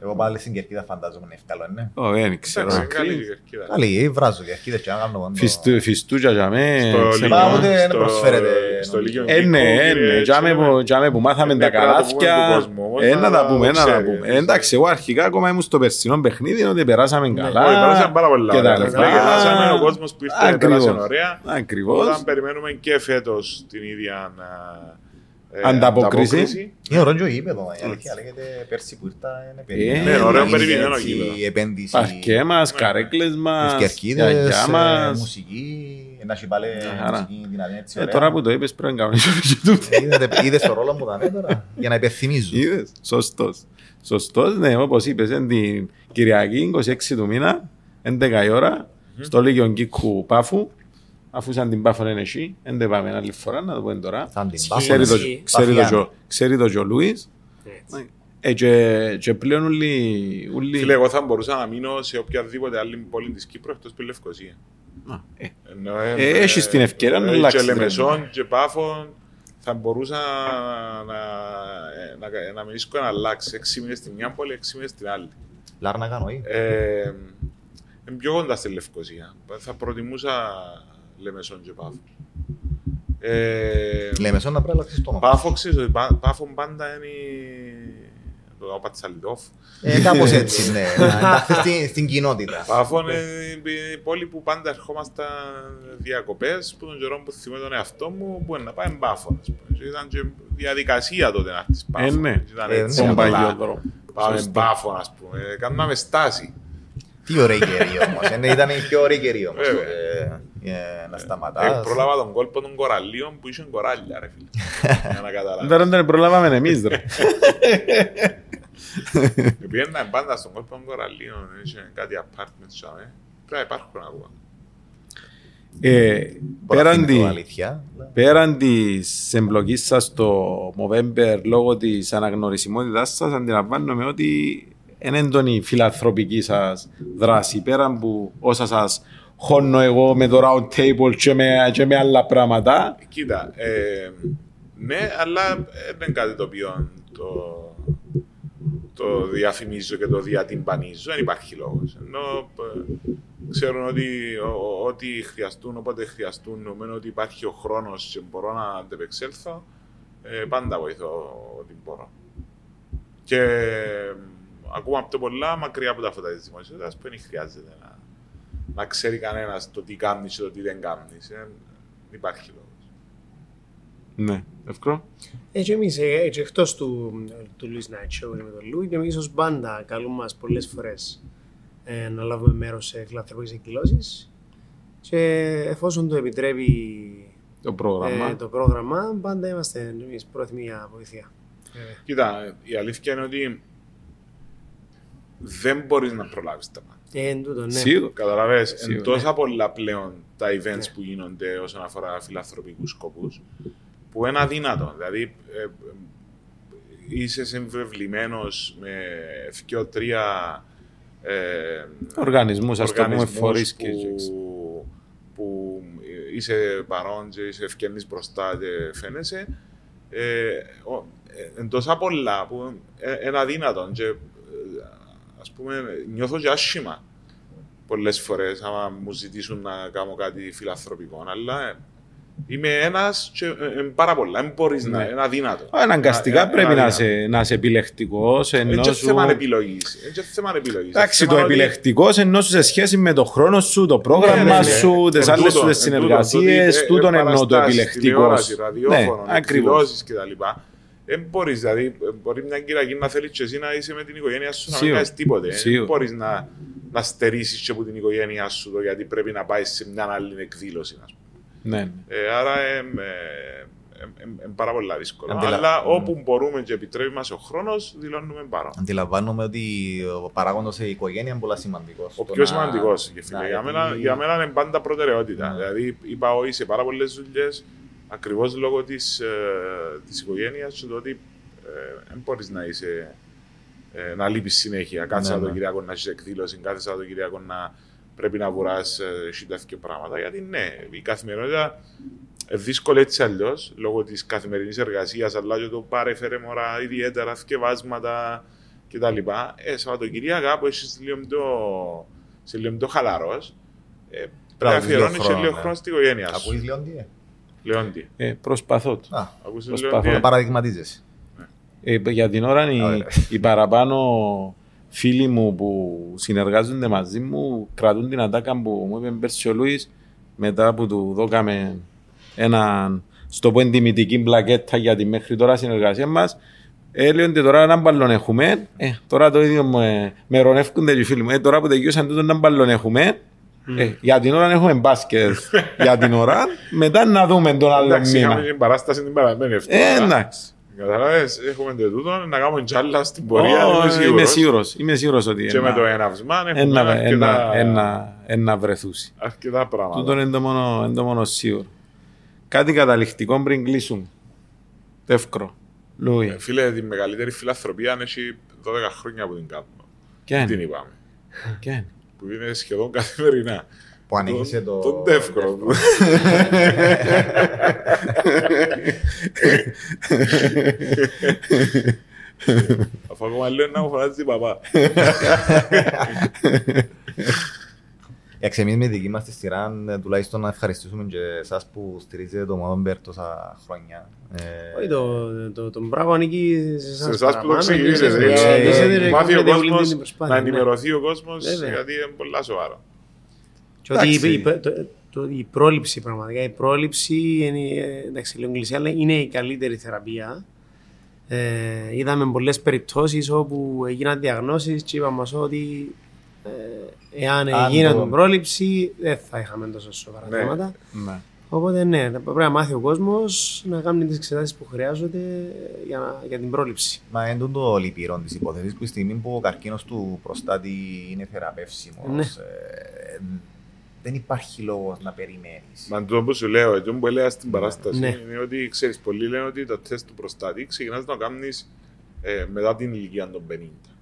Εγώ πάλι στην κερκίδα φαντάζομαι είναι εύκολο, ναι. Ω, δεν ξέρω. Εντάξει, καλή η κερκίδα. Καλή, βράζω κερκίδες και να κάνω κοντό. Φιστού- Φιστούτια για με. Στο ξέρω. Λύκειο- Πάμε, δεν στο- προσφέρεται, Στο νομίζω. Λύκειο Ε, ναι, Νίκο, ε, κύριε ναι. Τζάμε Τσέλεβε. που- τζάμε που μάθαμε Ε, τα ναι, πρέπει να το πούμε καλάθια. Του κόσμου, όμως, Ε, να τα να πούμε, το να τα ξέρεις, πούμε. ξέρεις. Εντάξει, εγώ αρχικά ακόμα ήμουν στο περσινό παιχνίδι, ότι περάσαμε καλά. Όχι, περάσαμε πάρα πολλά και τα ωραία. λοιπά. Τα γελάσαμε, ο κόσμος που ήρθε Ακριβώς. πέρασε ωραία. Ακριβώς. Όταν περιμένουμε και φέτος την ίδια ε, Ανταπόκριση. Είναι ωραίο και ο γήπεδο, η αλήθεια λέγεται πέρσι που ήρθα είναι περίπου. Ναι, ωραίο περιποιημένο Έτσι, γήπεδο. Η επένδυση, Παρκέ μας, Ναι. καρέκλες μας, τις κερκίδες, γιαγιά ε, μας. μουσική, να έχει πάλι Μια χαρά. μουσική δυνατή έτσι Ε, ωραία. Τώρα που το είπες πρέπει να κανονίσω και τούτο. Είδατε- Είδες το ρόλο μου τα τώρα, για να υπενθυμίζω. Είδες, σωστός. Σωστός, ναι, όπως είπες, είναι την Κυριακή, 26 του μήνα, 11 η ώρα, στο Λίγιο Κίκου Πάφου, αφού σαν την Πάφο είναι εσύ, δεν πάμε άλλη φορά, να το πούμε τώρα. Σαν την Ισχύει. Ξέρει το, Ισχύει. ξέρει το, Παφιάνο. Τζο- ξέρει το και ο Λούις. Έτσι. Ε, και, και πλέον ούλοι... ούλοι- Φίλε, εγώ θα μπορούσα να μείνω σε οποιαδήποτε άλλη πόλη της Κύπρου εκτός από τη Λευκοσία. Α, ε, Ενώ, Ε, έχεις την ευκαιρία να ε, αλλάξεις Και την Λεμεσόν και Πάφων θα μπορούσα να, ε, να, να μιλήσω να αλλάξει. Έξι μήνες στη μια πόλη, έξι μήνες στην άλλη. Λάρνα κάνω ή. Ε, είναι πιο κοντά στη Λευκοσία. Θα προτιμούσα Λεμεσόν και Πάφο. Ε, Λέμε σαν να πρέπει να αλλάξεις το όνομα. Πάφο, ξέρεις, ότι Πά- Πάφο πάντα είναι το ο Πατσαλιδόφ. Ε, Κάπως έτσι, ναι. [laughs] Να ενταχθείς στην- στην κοινότητα. Πάφο είναι η πόλη που πάντα ερχόμασταν διακοπές που τον καιρό που θυμάμαι τον εαυτό μου που είναι να πάει Πάφο. ας πούμε. Και Ήταν και διαδικασία τότε να έρθεις Πάφο. Ε, ναι. Ήταν Ε, έτσι, ναι. Τον απλά. παλιό δρόμο. Πάμε Σωστό. Πάφο, ας πούμε. Κάναμε στάση. Τι ωραία καιρή όμως. Είναι- Ήταν η πιο ωραία καιρή όμως. Βέβαια. Ε, ε, Να Ε, σταματάς. πρόλαβα τον κόλπο των κοραλίων που είχε κοράλια, ρε φίλε. [laughs] Για να καταλάβεις. Τώρα δεν προλάβαμε εμείς, ρε. [laughs] Πήγαινα πάντα στον κόλπο των κοραλίων, είχε κάτι apartments, τσάμε. Πρέπει να υπάρχουν ακόμα. Ε, πέραν Πέραν τη- αλήθεια. Πέραν της εμπλοκής σας στο Movember λόγω της αναγνωρισιμότητάς σας, αντιλαμβάνομαι ότι είναι έντονη η φιλανθρωπική σας δράση. Πέραν που όσα σας χώνω εγώ με το round table και με, και με άλλα πράγματα. Κοίτα, ε, ναι, αλλά ε, δεν είναι κάτι το οποίο το, το διαφημίζω και το διατυμπανίζω. Δεν υπάρχει λόγος. Ενώ ε, ξέρουν ότι ο- ο- ό,τι χρειαστούν, όποτε χρειαστούν, νομίζω ότι υπάρχει ο χρόνος και μπορώ να αντεπεξέλθω, ε, πάντα βοηθώ ό,τι μπορώ. Και ε, ακόμα πιο πολλά μακριά από τα φώτα της δημοσιότητας που δεν χρειάζεται να, να ξέρει κανένας το τι κάνεις και το τι δεν κάνεις. Δεν υπάρχει λόγος. Ναι, εύκολο. Ε, και εμείς, ε, και εκτός του, του Louis Night Show με τον Λούι, και εμείς ως μπάντα καλούμε μας πολλές φορές ε, να λάβουμε μέρος σε φιλανθρωπικές εκδηλώσεις και εφόσον το επιτρέπει Το πρόγραμμα. ε, το πρόγραμμα, πάντα είμαστε εμείς πρόθυμοι για βοήθεια. Κοίτα, η αλήθεια είναι ότι δεν μπορείς να προλάβεις τα πάντα. Ε, εν τούτο, ναι. Σίγουρα. Καταλαβες, Σίγουρα. εν τόσα πολλά πλέον τα events Ναι. που γίνονται όσον αφορά φιλανθρωπικούς σκοπούς, που είναι αδύνατο. Δηλαδή, ε, ε, είσαι συμβεβλημένος με δύο-τρία ε, Οργανισμούς, ας το πούμε, οργανισμούς φορείς και που, που είσαι παρόν και είσαι ευκαινής μπροστά και φαίνεσαι. Ε, ο- ε, εν τόσα πολλά που ε, είναι αδύνατο και ε, ας πούμε νιώθω και άσχημα πολλές φορές άμα μου ζητήσουν να κάνω κάτι φιλανθρωπικό αλλά ε, είμαι ένας και ε, ε, πάρα πολλά, δεν μπορείς να, Ναι. είναι αδύνατο. Αναγκαστικά Ε, πρέπει είναι να αδύνατο. είσαι, να είσαι επιλεκτικός, Είναι ενώ και σου... θέμα επιλογής. Είναι και θέμα επιλογής. Εντάξει, Είναι το θέμα ότι- επιλεκτικός ενώ σου σε σχέση με το χρόνο σου, το Ναι, πρόγραμμα ναι, ναι. σου, τις Εν άλλες τούτο, σου τις εν τούτο, συνεργασίες, τούτη, ε, τούτον ε, εννοώ το παραστάσεις, επιλεκτικός. τηλεόραση, ραδιόφωνο, Ναι, ακριβώς. εκδηλώσεις κτλ. Δεν μπορείς, δηλαδή, ε, μπορεί μια Κυριακή να θέλεις και εσύ να είσαι με την οικογένεια σου να μην Σίγουρα. κάνεις τίποτε. Δεν Σίγουρα. μπορείς να, να στερήσεις και από την οικογένειά σου το γιατί πρέπει να πάεις σε μια άλλη εκδήλωση. ας πούμε. Ναι, ναι. Ε, άρα είναι πάρα πολύ δύσκολο. Αντιλα- Αλλά Mm. όπου μπορούμε και επιτρέπει μας ο χρόνος, δηλώνουμε παρόν. Αντιλαμβάνομαι ότι ο παράγοντας η οικογένεια είναι πολύ σημαντικός. Ο πιο σημαντικός. Για, γιατί- μένα, για μένα είναι πάντα προτεραιότητα. Ναι. Δηλαδή, είπα όχι σε πάρα πολλές δουλειές ακριβώς λόγω της της οικογένειας και το ότι ε, δεν μπορείς να είσαι. Ε, να λείπεις συνέχεια. Κάθε Ναι, Σαββατοκύριακο να έχεις εκδήλωση, κάθε Σαββατοκύριακο να πρέπει να βουράς ε, και πράγματα. Γιατί ναι, η καθημερινότητα ε, δύσκολη έτσι αλλιώς λόγω της καθημερινής εργασίας, αλλά και το πάρε φέρε μωρά ιδιαίτερα θκευάσματα κτλ. Ε, Σαββατοκυριακά που έχεις λίγο πιο, σε λίγο πιο χαλαρός, ε, πρέπει να να δεις λίγο αφιερώνει χρόνο, λίγο ναι. χρόνο στην οικογένεια σου. Ακούεις Λεόντιε. Λεόντι. Ε, προσπαθώ. το. Α, Ακούς Προσπαθώ. Λεόντι. να παραδειγματίζεσαι. Ε, για την ώρα οι, Ωραία. οι παραπάνω φίλοι μου που συνεργάζονται μαζί μου κρατούν την ατάκα που μου είπε πέρσι ο Λούις μετά που του δώκαμε έναν στο πω εντιμητική μπλακέτα για τη μέχρι τώρα συνεργασία μας ε, λέει ότι τώρα έναν μπαλόν έχουμε ε, τώρα το ίδιο με, με ρωνεύκονται και οι φίλοι μου ε, τώρα που τελειώσαν τούτο έναν μπαλόν έχουμε ε, για την ώρα έχουμε μπάσκετ [laughs] για την ώρα μετά να δούμε τον άλλο Εντάξει, είχαμε μήνα την παράσταση την παραμένη ε, εβδομάδα. εντάξει Καταλάβες, έχουμε το τούτο, να κάνουμε τζάλα στην πορεία, Ω, είμαι είμαι σίγουρος. σίγουρος. Είμαι σίγουρος ότι Και με ένα- το έναυσμα έχουμε ένα- ένα- αρκετά, ένα- ένα βρεθούσει. αρκετά πράγματα. Τούτο είναι το μόνο, είναι το μόνο σίγουρο. Κάτι καταληκτικό πριν κλείσουμε. Εύκρο. Λούι. Ε, Φίλε, τη μεγαλύτερη φιλανθρωπία αν έχει 12 χρόνια που την κάνουμε. Ποια Την είναι. είπαμε. Ποια είναι. Που είναι σχεδόν καθημερινά. Που ανοίγησε το. Τον τεύκρο. Αφού ακόμα λέω να μου φωνάζει την παπά. Εντάξει, εμείς με δική μας τη σειρά, ε, τουλάχιστον να ευχαριστήσουμε και εσάς που στηρίζετε το Μοδόμπερ τόσα χρόνια. Ε, Όχι, το, το, το μπράβο ανήκει σε Σε εσάς εσάς που το παραπάνω, ξεκινήσετε. και για σε- να ξεκινήσετε, ρε, Μάθει ο κάνετε όλη κόσμος την προσπάθεια, να ναι. ενημερωθεί ο κόσμος Βέβαια. γιατί είναι πολλά σοβαρό. Και ότι Εντάξει. η, η, το- το- η πρόληψη πραγματικά, η πρόληψη είναι, ε, εντάξει, λίγο εγκλησία, αλλά είναι η καλύτερη θεραπεία. Ε, είδαμε πολλές περιπτώσεις όπου έγιναν διαγνώσεις και είπαμε μας ότι ε, εάν Αν έγινε το- την πρόληψη δεν θα είχαμε τόσο σοβαρά Ναι. θέματα. Ναι. Οπότε ναι, θα πρέπει να μάθει ο κόσμος να κάνει τις εξετάσεις που χρειάζονται για, να- για την πρόληψη. Μα είναι το λυπηρό της υπόθεσης που η στιγμή που ο καρκίνος του προστάτη είναι θεραπεύσιμος, Ναι. ε, δεν υπάρχει λόγος να περιμένεις. Μα το που σου λέω, το που έλεγα στην παράσταση Ναι. είναι ότι ξέρεις, πολλοί λένε ότι το τεστ του προστάτη ξεκινάς να το κάνεις ε, μετά την ηλικία των 50.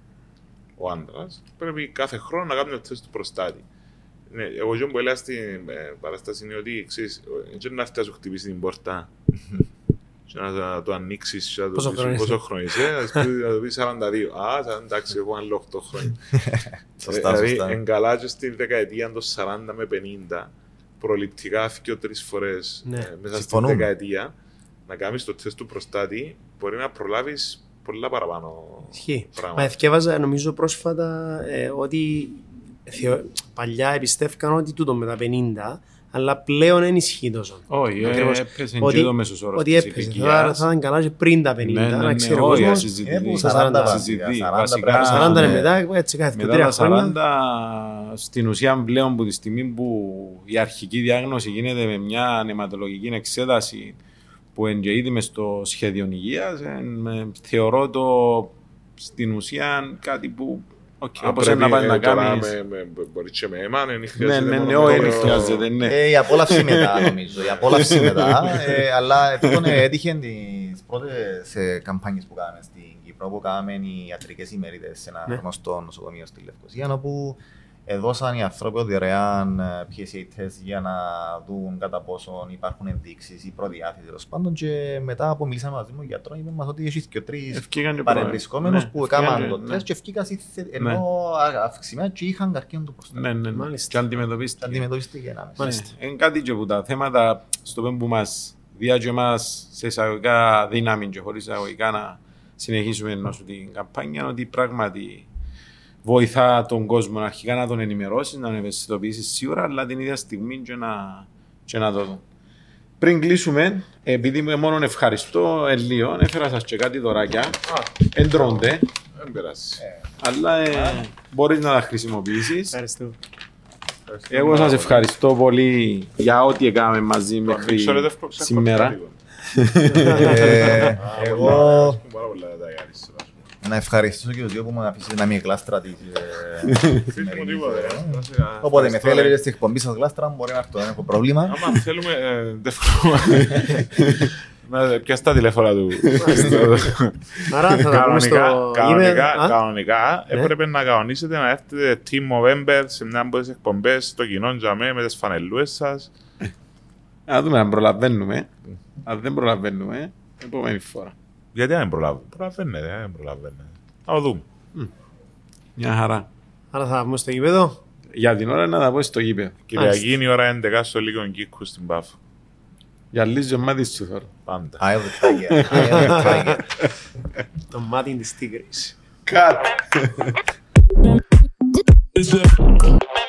Ο άντρας πρέπει κάθε χρόνο να κάνει το τεστ του προστάτη. Ναι, εγώ και που έλεγα στην ε, παράσταση είναι ότι ξέρεις, ε, δεν να έρθει να σου χτυπήσει την πόρτα [laughs] και να το ανοίξεις και να το Πόσο πεις χρόνο πόσο χρόνο είσαι, να σου πει- να του πεις 42. Α, σαν- εντάξει, έχω άλλο 8 χρόνια. [laughs] Σωστά, δηλαδή, σωστά. εγκαλά και στη δεκαετία των 40 με 50, προληπτικά δύο τρεις φορές Ναι. μέσα Συμφωνούμε. στη δεκαετία, να κάνεις το τεστ του προστάτη, μπορεί να προλάβεις πολλά παραπάνω Ισχύει. Μα πράγματα. εθιέβαζα νομίζω πρόσφατα ε, ότι θεω- παλιά εμπιστεύκαν ότι τούτο με τα 50, αλλά πλέον δεν ισχύει τόσο. Όχι, ε, Ακριβώς. έπαιζε Ότι- και το μέσος όρος Ότι της έπαιζε. ηλικίας. Θα, θα ήταν καλά και πριν τα 50, Ναι, ναι, να ναι, ξέρει ο όχι, κόσμος. ασυζητητή. Ε, που Στα 40 40, βασικά, συζητεί. 40 Βασικά, πρέπει να- 40 είναι ναι. μετά, έτσι κάθε Μετά τρία τα χρόνια. 40, στην ουσία πλέον που τη στιγμή που η αρχική διάγνωση γίνεται με μια νεματολογική εξέταση που είναι και ήδη μες στο σχέδιο υγείας, εν, ε, θεωρώ το στην ουσία κάτι που οκ, Αν όπως πρέπει, είναι να πάει ε, να τώρα κάνεις. με- με- Μπορεί και με αίμα, δεν Ναι, χρειάζεται ναι, μόνο ναι, όχι, με δεν το- χρειάζεται, ναι. Ε, η απόλαυση μετά [laughs] νομίζω. Η απόλαυση μετά. ε, αλλά τούτον έτυχε τις πρώτες ε, καμπάνιες που κάναμε στην Κύπρο που κάναμε οι ιατρικές ημερίδες σε ένα Ναι. γνωστό νοσοκομείο στη Λευκοσία όπου έδωσαν οι άνθρωποι δωρεάν ε, PSA test για να δουν κατά πόσο υπάρχουν ενδείξεις ή προδιάθεση τέλος πάντων και μετά που μιλήσαμε μαζί με τον γιατρό είπε μας ότι έχει και τρεις Ευκήκαν και παρεμπισκόμενους ναι, που ευκήκαν έκαναν και- το ναι. τεστ και ευκήκαν στη θε- ενώ α- αυξημένα και είχαν καρκίνο του προστάτη. Ναι, ναι, ναι. Μάλιστα. Και αντιμετωπίστηκε. Αντιμετωπίστηκε ένα μισό. Μάλιστα. Ναι, Είναι κάτι και που τα θέματα στο πέμπ που μας διά και μας σε εισαγωγικά δύναμη και χωρίς εισαγωγικά να συνεχίσουμε ενώ σου την καμπάνια ότι πράγματι βοηθά τον κόσμο αρχικά να τον ενημερώσεις, να τον ευαισθητοποιήσεις σίγουρα, αλλά την ίδια στιγμή και να, και να το δουν. Πριν κλείσουμε, επειδή είμαι μόνο ευχαριστώ Ελίο, έφερα σας και κάτι δωράκια. Εντρώνται, Δεν πειράζει. αλλά ε, μπορείς να τα χρησιμοποιήσεις. Ευχαριστώ. Εγώ σας ευχαριστώ πολύ για ό,τι έκαναμε μαζί Τον μέχρι Μίξο, ρε, δεν έφκοψα σήμερα. λίγο. [laughs] Ε, Α, Εγώ πολλά, αρέσκουν πάρα πολλά τα Γιάννης, ας πούμε. να ευχαριστήσω και τους δύο που μου αφήσετε να μην γλάστρα της ε, [laughs] Δεν μου σημερινής, τίποτα, ε. ρε. Να σε καλά. Οπότε με Ευχαριστώ, θέλετε ρε. στην εκπομπή σας γλάστρα μπορεί να έρθω, δεν έχω πρόβλημα. Άμα θέλουμε, ε, δεν φοβάμαι. Να πιάσει τα τηλέφωνα του. Άρα θα τα πούμε στο Κανονικά, κανονικά, email. Α, κανονικά Ναι. έπρεπε να κανονίσετε να έρθετε Team November σε μια από τις εκπομπές στο κοινό τζαμέ με τις φανελούες σας. Να δούμε αν προλαβαίνουμε. Αν δεν προλαβαίνουμε, επόμενη φορά. Γιατί αν δεν προλάβουμε. Προλαβαίνετε, αν δεν προλαβαίνετε. Να το δούμε. Μια χαρά. Άρα θα τα πούμε στο γήπεδο. Για την ώρα να τα πω στο γήπεδο. Κυριακή είναι η ώρα 11 στο Λίγον Κίκου στην Πάφο. Για λύσιο μάτι σου θέλω. Πάντα. Eye of the tiger, eye of the tiger. Το μάτι της τίγρης. Κάτ! Is it?